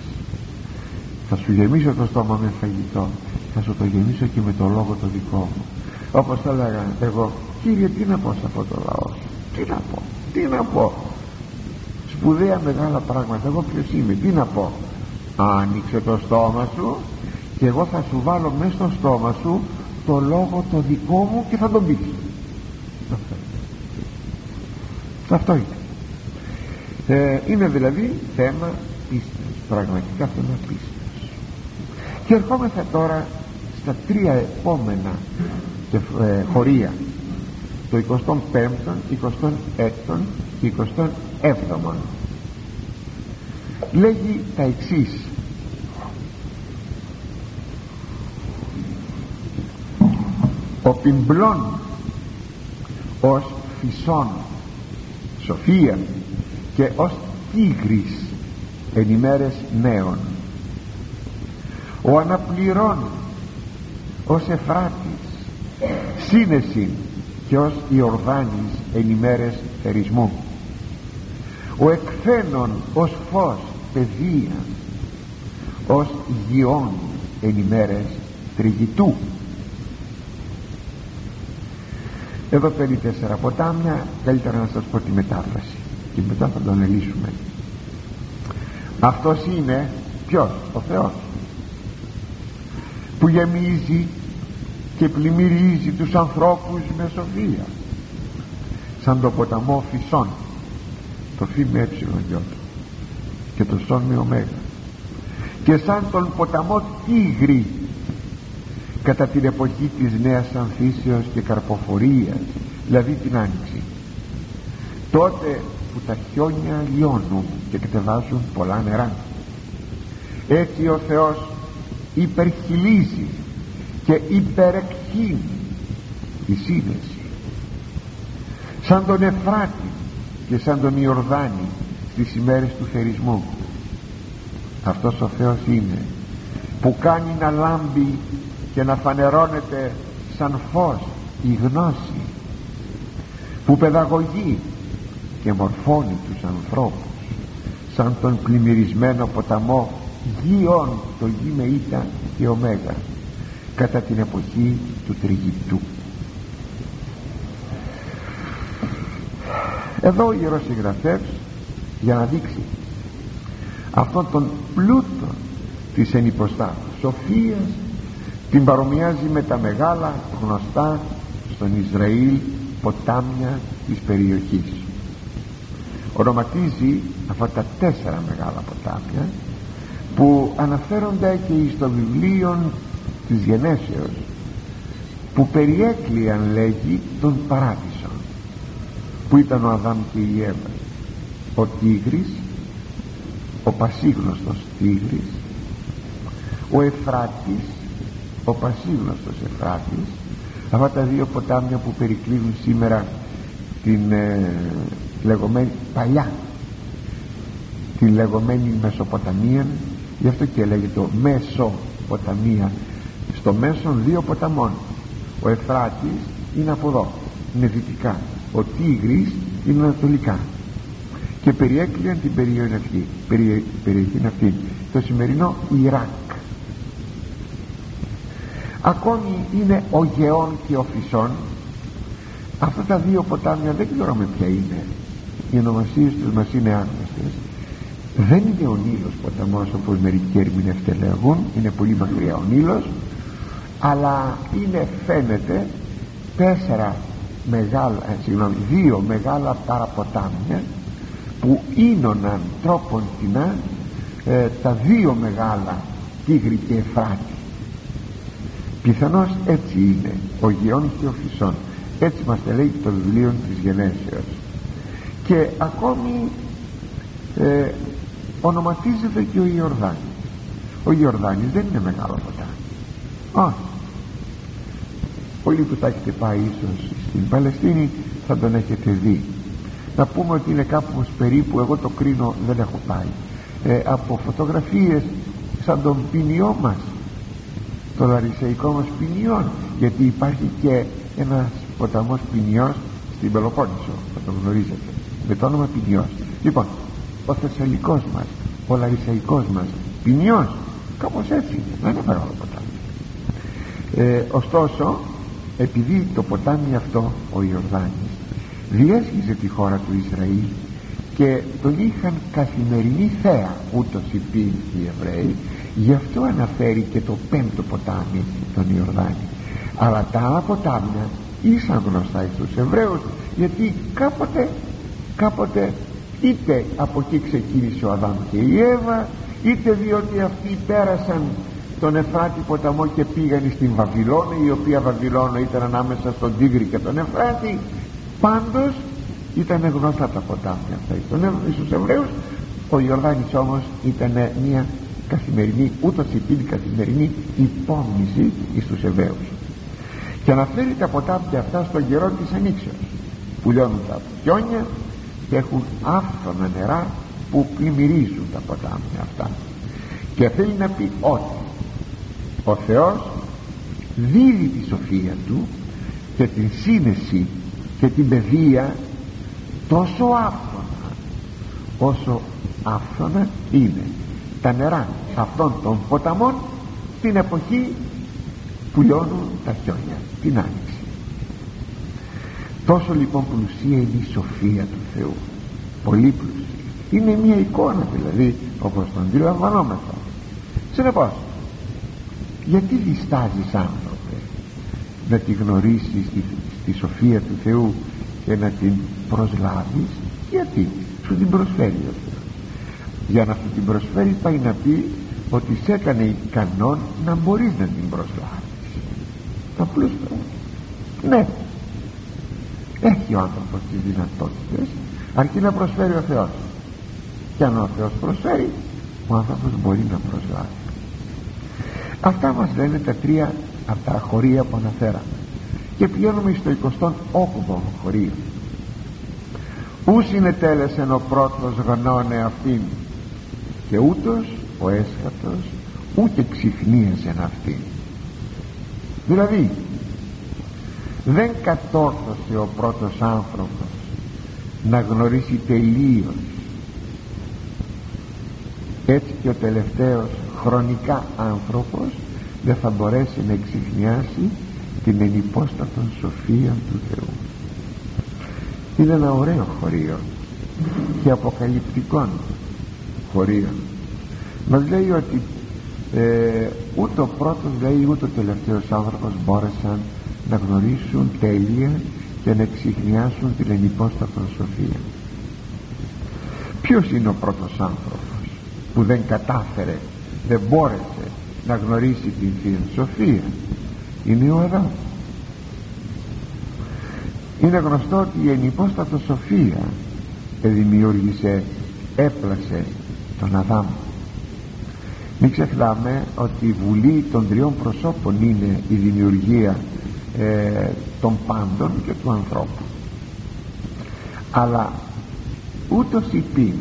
θα σου γεμίσω το στόμα με φαγητό. Θα σου το γεμίσω και με το λόγο το δικό μου. Όπως θα έλεγα εγώ Κύριε τι να πω σε αυτό το λαό τι να πω τι να πω; Σπουδαία μεγάλα πράγματα εγώ ποιος είμαι τι να πω; Άνοιξε το στόμα σου και εγώ θα σου βάλω μέσα στο στόμα σου το λόγο το δικό μου και θα τον πεις. Αυτό, αυτό είναι. Ε, είναι δηλαδή θέμα πίστης πραγματικά θέμα πίστης και ερχόμεθα τώρα στα τρία επόμενα ε, χωρία. Το 25ο, 26ο και 27ο λέγει τα εξής ο πιμπλών ως φυσών σοφία και ως τίγρης εν ημέρες νέων ο αναπληρών ως εφράτης σύνεση και ως Ιορδάνης εν ημέρες θερισμού ο εκφαίνων ως φως παιδεία ως γιών εν ημέρες τριγητού εδώ παίρνει τέσσερα ποτάμια. Καλύτερα να σας πω τη μετάφραση. Και μετά θα τον ελύσουμε. Αυτός είναι ποιος; Ο Θεός. Που γεμίζει και πλημμυρίζει τους ανθρώπους με σοφία. Σαν το ποταμό φυσών. Το φι με ε και το σόν με ωμέγα. Και σαν τον ποταμό τίγρη κατά την εποχή της νέας ανθήσεως και καρποφορίας δηλαδή την άνοιξη. Τότε που τα χιόνια λιώνουν και κατεβάζουν πολλά νερά. Έτσι ο Θεός υπερχιλίζει και υπερεκχύνει η σύνεση. Σαν τον Εφράτη και σαν τον Ιορδάνη στις ημέρες του θερισμού αυτός ο Θεός είναι που κάνει να λάμπει και να φανερώνεται σαν φως η γνώση που παιδαγωγεί και μορφώνει τους ανθρώπους σαν τον πλημμυρισμένο ποταμό γη-ον το γη με ήττα και ωμέγα κατά την εποχή του τριγητού. Εδώ ο Ιερός Συγγραφεύς για να δείξει αυτόν τον πλούτο της ενυποστάτου σοφίας την παρομοιάζει με τα μεγάλα γνωστά στον Ισραήλ ποτάμια της περιοχής. Ονοματίζει αυτά τα τέσσερα μεγάλα ποτάμια που αναφέρονται και στο βιβλίο της Γενέσεως που περιέκλειαν λέγει τον παράδεισο που ήταν ο Αδάμ και η Εύα. Ο Τίγρης ο πασίγνωστος Τίγρης ο Εφράτης ο πασίγνωστος Εφράτης. Αυτά τα δύο ποτάμια που περικλείουν σήμερα την ε, λεγόμενη παλιά την λεγόμενη Μεσοποταμία. Γι' αυτό και λέγεται το Μεσοποταμία. Στο μέσον δύο ποταμών ο Εφράτης είναι από εδώ είναι δυτικά. Ο Τίγρης είναι ανατολικά. Και περιέκλειαν την περιοχή αυτή, περιοχή αυτή το σημερινό Ιράκ ακόμη είναι ο Γεών και ο Φυσών. Αυτά τα δύο ποτάμια δεν ξέρουμε ποια είναι. Οι ονομασίες τους μας είναι άγνωστες. Δεν είναι ο Νείλος ποταμός όπως μερικοί ερμηνευτές λέγουν είναι πολύ μακριά ο Νείλος. Αλλά είναι φαίνεται τέσσερα μεγάλα, ε, συγγνώμη, δύο μεγάλα παραποτάμια που ίνωναν τρόπον κοινά ε, τα δύο μεγάλα Τίγρη και Εφράτη πιθανώς έτσι είναι ο γεών και ο φυσών. Έτσι μας τα λέει το βιβλίο της γενέσεως. Και ακόμη ε, ονοματίζεται και ο Ιορδάνης. Ο Ιορδάνης δεν είναι μεγάλο ποτάμι. Όχι πολλοί που τα έχετε πάει ίσως στην Παλαιστίνη θα τον έχετε δει. Να πούμε ότι είναι κάπου περίπου εγώ το κρίνω δεν έχω πάει. Ε, από φωτογραφίες σαν τον ποινιό μας το λαρισαϊκό μας ποινιό γιατί υπάρχει και ένας ποταμός ποινιός στην Πελοπόννησο θα το γνωρίζετε με το όνομα ποινιός. Λοιπόν ο Θεσσαλικός μας ο λαρισαϊκός μας ποινιός κάπως έτσι δεν είναι μεγάλο ποτάμι. Ε, ωστόσο επειδή το ποτάμι αυτό ο Ιορδάνης διέσχιζε τη χώρα του Ισραήλ και τον είχαν καθημερινή θέα ούτως υπήρχε οι Εβραίοι γι' αυτό αναφέρει και το πέμπτο ποτάμι τον Ιορδάνη. Αλλά τα άλλα ποτάμια ήσαν γνωστά στους Εβραίους γιατί κάποτε κάποτε είτε από εκεί ξεκίνησε ο Αδάμ και η Εύα είτε διότι αυτοί πέρασαν τον Εφράτη ποταμό και πήγαν στην Βαβυλώνα η οποία Βαβυλώνα ήταν ανάμεσα στον Τίγρη και τον Εφράτη πάντως ήταν γνωστά τα ποτάμια αυτά στους Εβραίους. Ο Ιορδάνης όμως ήταν μια καθημερινή ούτως υπήρχε καθημερινή υπόμνηση στους Εβραίους. Και αναφέρει τα ποτάμια αυτά στον καιρό της ανοίξεως που λιώνουν τα πιόνια και έχουν άφθονα νερά που πλημμυρίζουν τα ποτάμια αυτά. Και θέλει να πει ότι ο Θεός δίδει τη σοφία του και την σύνεση και την παιδεία τόσο άφθονα όσο άφθονα είναι τα νερά αυτών των ποταμών την εποχή που λιώνουν τα χιόνια την άνοιξη. Τόσο λοιπόν πλουσία είναι η σοφία του Θεού. Πολύ πλουσία. Είναι μια εικόνα δηλαδή όπως τον αντιλαμβανόμεθα. Συνεπώς γιατί διστάζεις άνθρωπε να τη γνωρίσεις τη, τη σοφία του Θεού και να την προσλάβεις; Γιατί σου την προσφέρει ο Θεός για να σου την προσφέρει πάει να πει ότι σε έκανε ικανόν να μπορείς να την προσλάβεις. Απλώς ναι. Έχει ο άνθρωπος τις δυνατότητες αρκεί να προσφέρει ο Θεός. Και αν ο Θεός προσφέρει ο άνθρωπος μπορεί να προσλάβει. Αυτά μας λένε τα τρία από τα χωρία που αναφέραμε. Και πηγαίνουμε στο 28ο χωρίο. Ου συνετέλεσεν ο πρώτος γνώνε αυτήν και ούτως ο έσχατος ούτε ξυχνίασεν αυτήν δηλαδή δεν κατόρθωσε ο πρώτος άνθρωπος να γνωρίσει τελείως. Έτσι και ο τελευταίος χρονικά άνθρωπος δεν θα μπορέσει να εξηχνιάσει την ενυπόστατον σοφία του Θεού. Είναι ένα ωραίο χωρίο και αποκαλυπτικό χωρίο μας λέει ότι ε, ούτε ο πρώτος λέει ούτε ο τελευταίος άνθρωπος μπόρεσαν να γνωρίσουν τέλεια και να εξηχνιάσουν την ενυπόστατον σοφία ποιος είναι ο πρώτος άνθρωπος που δεν κατάφερε δεν μπόρεσε να γνωρίσει την Θεία Σοφία; Είναι ο Αδάμ. Είναι γνωστό ότι η ενυπόστατο Σοφία δημιούργησε έπλασε τον Αδάμ. Μην ξεχνάμε ότι η βουλή των τριών προσώπων είναι η δημιουργία ε, των πάντων και του ανθρώπου. Αλλά ούτως υπήν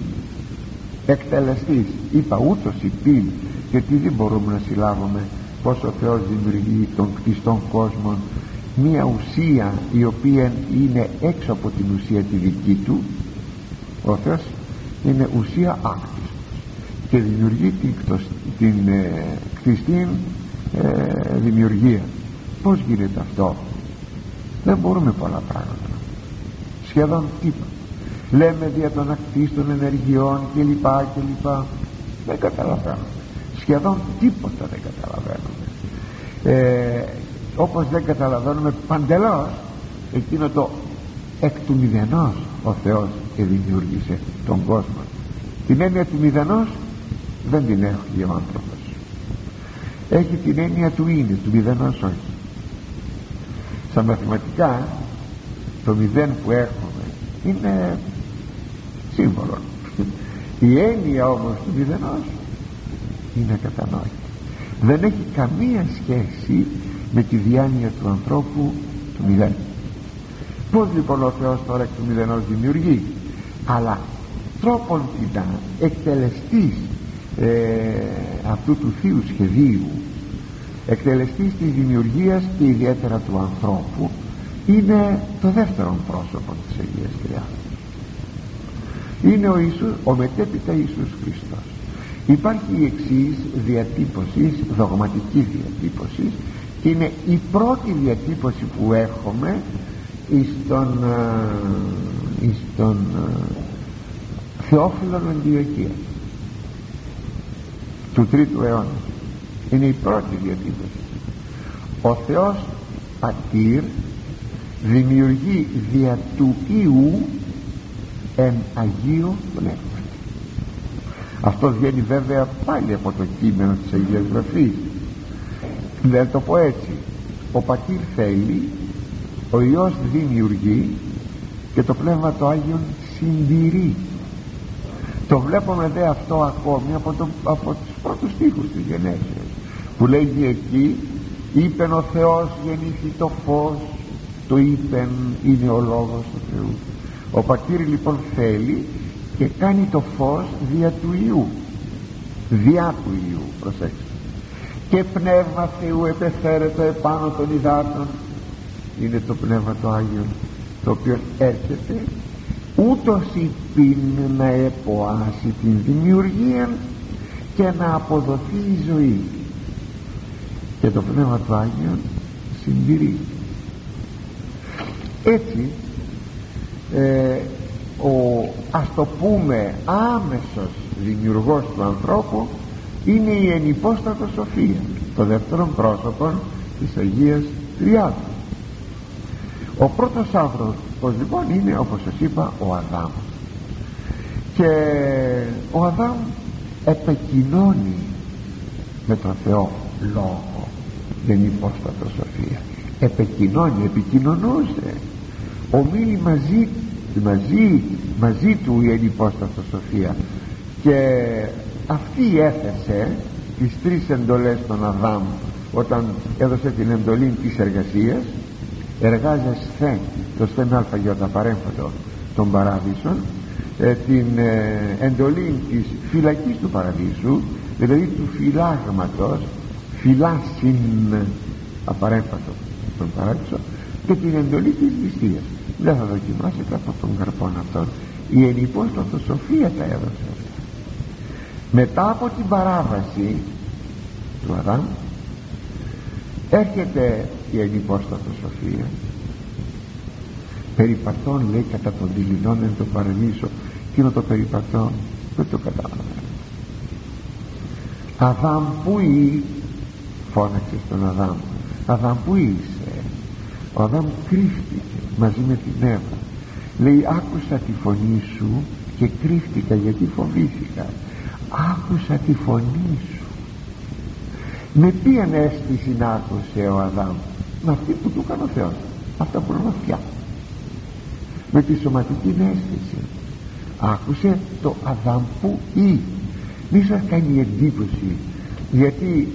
εκτελεστής είπα ούτως υπήν γιατί δεν μπορούμε να συλλάβουμε πως ο Θεός δημιουργεί τον κτιστών κόσμο μία ουσία η οποία είναι έξω από την ουσία τη δική του ο Θεός είναι ουσία άκτης και δημιουργεί την, την ε, κτιστή ε, δημιουργία. Πως γίνεται αυτό; Δεν μπορούμε πολλά πράγματα. Σχεδόν τίποτα. Λέμε δια των ακτίστων ενεργειών κλπ κλπ δεν καταλαβαίνουμε σχεδόν τίποτα δεν καταλαβαίνουμε ε, όπως δεν καταλαβαίνουμε παντελώς εκείνο το εκ του μηδενός ο Θεός και δημιούργησε τον κόσμο. Την έννοια του μηδενός δεν την έχει ο άνθρωπος. Έχει την έννοια του είναι του μηδενός όχι. Στα μαθηματικά το μηδέν που έχουμε είναι σύμβολο. Η έννοια όμως του μηδενός είναι κατανόητη. Δεν έχει καμία σχέση με τη διάνοια του ανθρώπου του μηδέν. Πως λοιπόν ο Θεός τώρα εκ του μηδενός δημιουργεί; Αλλά τρόπον την εκτελεστής ε, αυτού του θείους σχεδίου εκτελεστής της δημιουργίας και ιδιαίτερα του ανθρώπου είναι το δεύτερο πρόσωπο της Αγίας Τριάδας είναι ο, Ιησούς, ο μετέπειτα Ιησούς Χριστός. Υπάρχει η εξής διατύπωσης δογματική διατύπωση και είναι η πρώτη διατύπωση που έχουμε στον, ε, στον ε, Θεόφιλον Αντιοχίας του τρίτου αιώνα. Είναι η πρώτη διατύπωση. Ο Θεός Πατήρ δημιουργεί δια του Ιού εν Αγίο Πνεύμα αυτός βγαίνει βέβαια πάλι από το κείμενο της Αγίας Γραφής. Δεν το πω έτσι. Ο Πατήρ θέλει ο Υιός δημιουργεί και το Πνεύμα το Άγιον συντηρεί το βλέπουμε δε αυτό ακόμη από, το, από τους πρώτους στίχους της Γενέσης που λέγει εκεί είπεν ο Θεός γεννήθη το φως το είπεν είναι ο λόγος του Θεού ο πατήρ λοιπόν θέλει και κάνει το φως δια του Ιού διά του Ιού προσέξτε. Και πνεύμα Θεού επεφέρετο επάνω των υδάτων είναι το πνεύμα το Άγιο το οποίο έρχεται ούτως υπήν να εποάσει την δημιουργία και να αποδοθεί η ζωή. Και το Πνεύμα του Άγιον συντηρεί έτσι ε, ο ας το πούμε άμεσος δημιουργός του ανθρώπου είναι η ενυπόστατο σοφία το δεύτερο πρόσωπο της Αγίας Τριάδας ο πρώτος άνθρωπος λοιπόν είναι όπως σας είπα ο Αδάμ. Και ο Αδάμ επεκοινώνει με τον Θεό λόγο. Δεν υπόστατο σοφία. Επεκοινώνει, επικοινωνούσε. Ομίλει μαζί μαζί, μαζί του η ενυπόστατο σοφία. Και αυτή έθεσε τις τρεις εντολές των Αδάμ όταν έδωσε την εντολή της εργασίας εργάζεσθε το στέμα αλφαγιώτα παρέμφατο των παράδεισων ε, την ε, εντολή της φυλακής του παραδείσου δηλαδή του φυλάγματος φυλάσιν απαρέμφατο τον παράδεισο και την εντολή της ληστείας δεν θα δοκιμάσετε από τον καρπόν αυτόν. Η ενυπόστατο σοφία τα έδωσε μετά από την παράβαση του Αδάμ έρχεται η ενυπόστατο σοφία. Περιπατών λέει κατά των δειλινών εν το παρεμίσω. Εκείνο το περιπατών δεν το κατάλαβα Αδάμ που ή φώναξε στον Αδάμ. Αδάμ που είσαι; Ο Αδάμ κρύφτηκε μαζί με την Εύα. Λέει άκουσα τη φωνή σου και κρύφτηκα γιατί φοβήθηκα. Άκουσα τη φωνή σου. Με ποιαν αίσθηση να άκουσε ο Αδάμ; Με αυτή που του έκανε ο Θεός. Αυτά που είναι αυτιά. Με τη σωματική αίσθηση άκουσε το Αδάμ που ή μη σας κάνει εντύπωση γιατί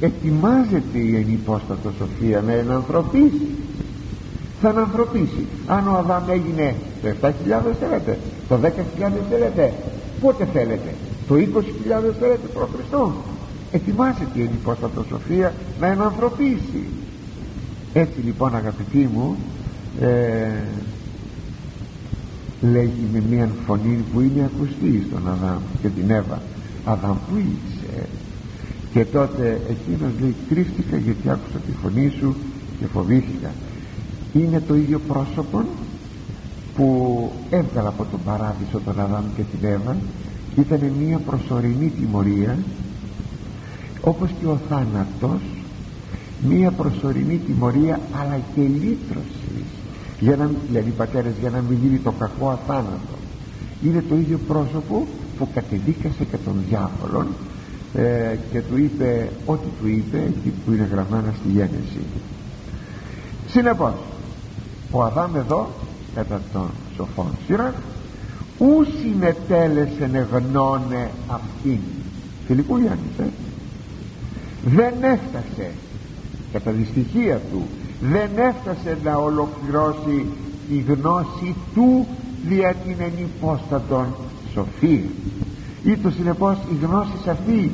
ετοιμάζεται η ενυπόστατο σοφία να ενανθρωπίσει θα ανθρωπίσει. Αν ο Αδάμ έγινε το 7.000 θέλετε το 10.000 θέλετε πότε θέλετε το 20.000 θέλετε προ Χριστό ετοιμάζεται η ενυπόστατο σοφία να ενανθρωπίσει έτσι λοιπόν αγαπητοί μου ε, λέγει με μια φωνή που είναι ακουστή στον Αδάμ και την Εύα. Αδάμ που είσαι; Και τότε εκείνος λέει κρύφτηκα γιατί άκουσα τη φωνή σου και φοβήθηκα είναι το ίδιο πρόσωπο που έβγαλε από τον παράδεισο τον Αδάμ και την Εύα. Ήταν μια προσωρινή τιμωρία όπως και ο θάνατος μια προσωρινή τιμωρία αλλά και λύτρωσης. Για να, δηλαδή πατέρες για να μην γίνει το κακό αθάνατο. Είναι το ίδιο πρόσωπο που κατεδίκασε και τον διάβολον ε, και του είπε ό,τι του είπε εκεί που είναι γραμμένα στη γέννηση συνεπώς ο Αδάμ εδώ κατά τον σοφόν Σύραχ ου συνετέλεσεν γνώνε αυτήν. Φιλικού Γιάννης ε; δεν έφτασε κατά τη στοιχεία του δεν έφτασε να ολοκληρώσει τη γνώση του δια την ενυπόστατον σοφία. Ή το συνεπώς η γνώση αυτή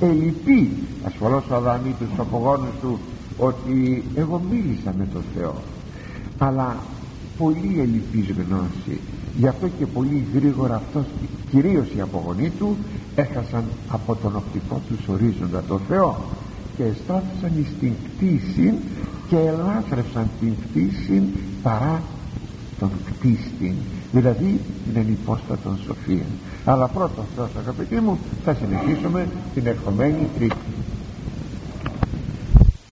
ελυπεί ασφαλώς ο Αδάμ είπε στους απογόνους του ότι εγώ μίλησα με τον Θεό. Αλλά πολύ ελλειπής γνώση. Γι' αυτό και πολύ γρήγορα αυτός κυρίως οι απογονοί του έχασαν από τον οπτικό τους ορίζοντα το Θεό και στάθησαν στην κτήση και ελάφρευσαν την κτήση παρά τον κτίστη. Δηλαδή την ενυπόστατον σοφία. Αλλά πρώτα Θεός αγαπητοί μου θα συνεχίσουμε την ερχομένη τρίτη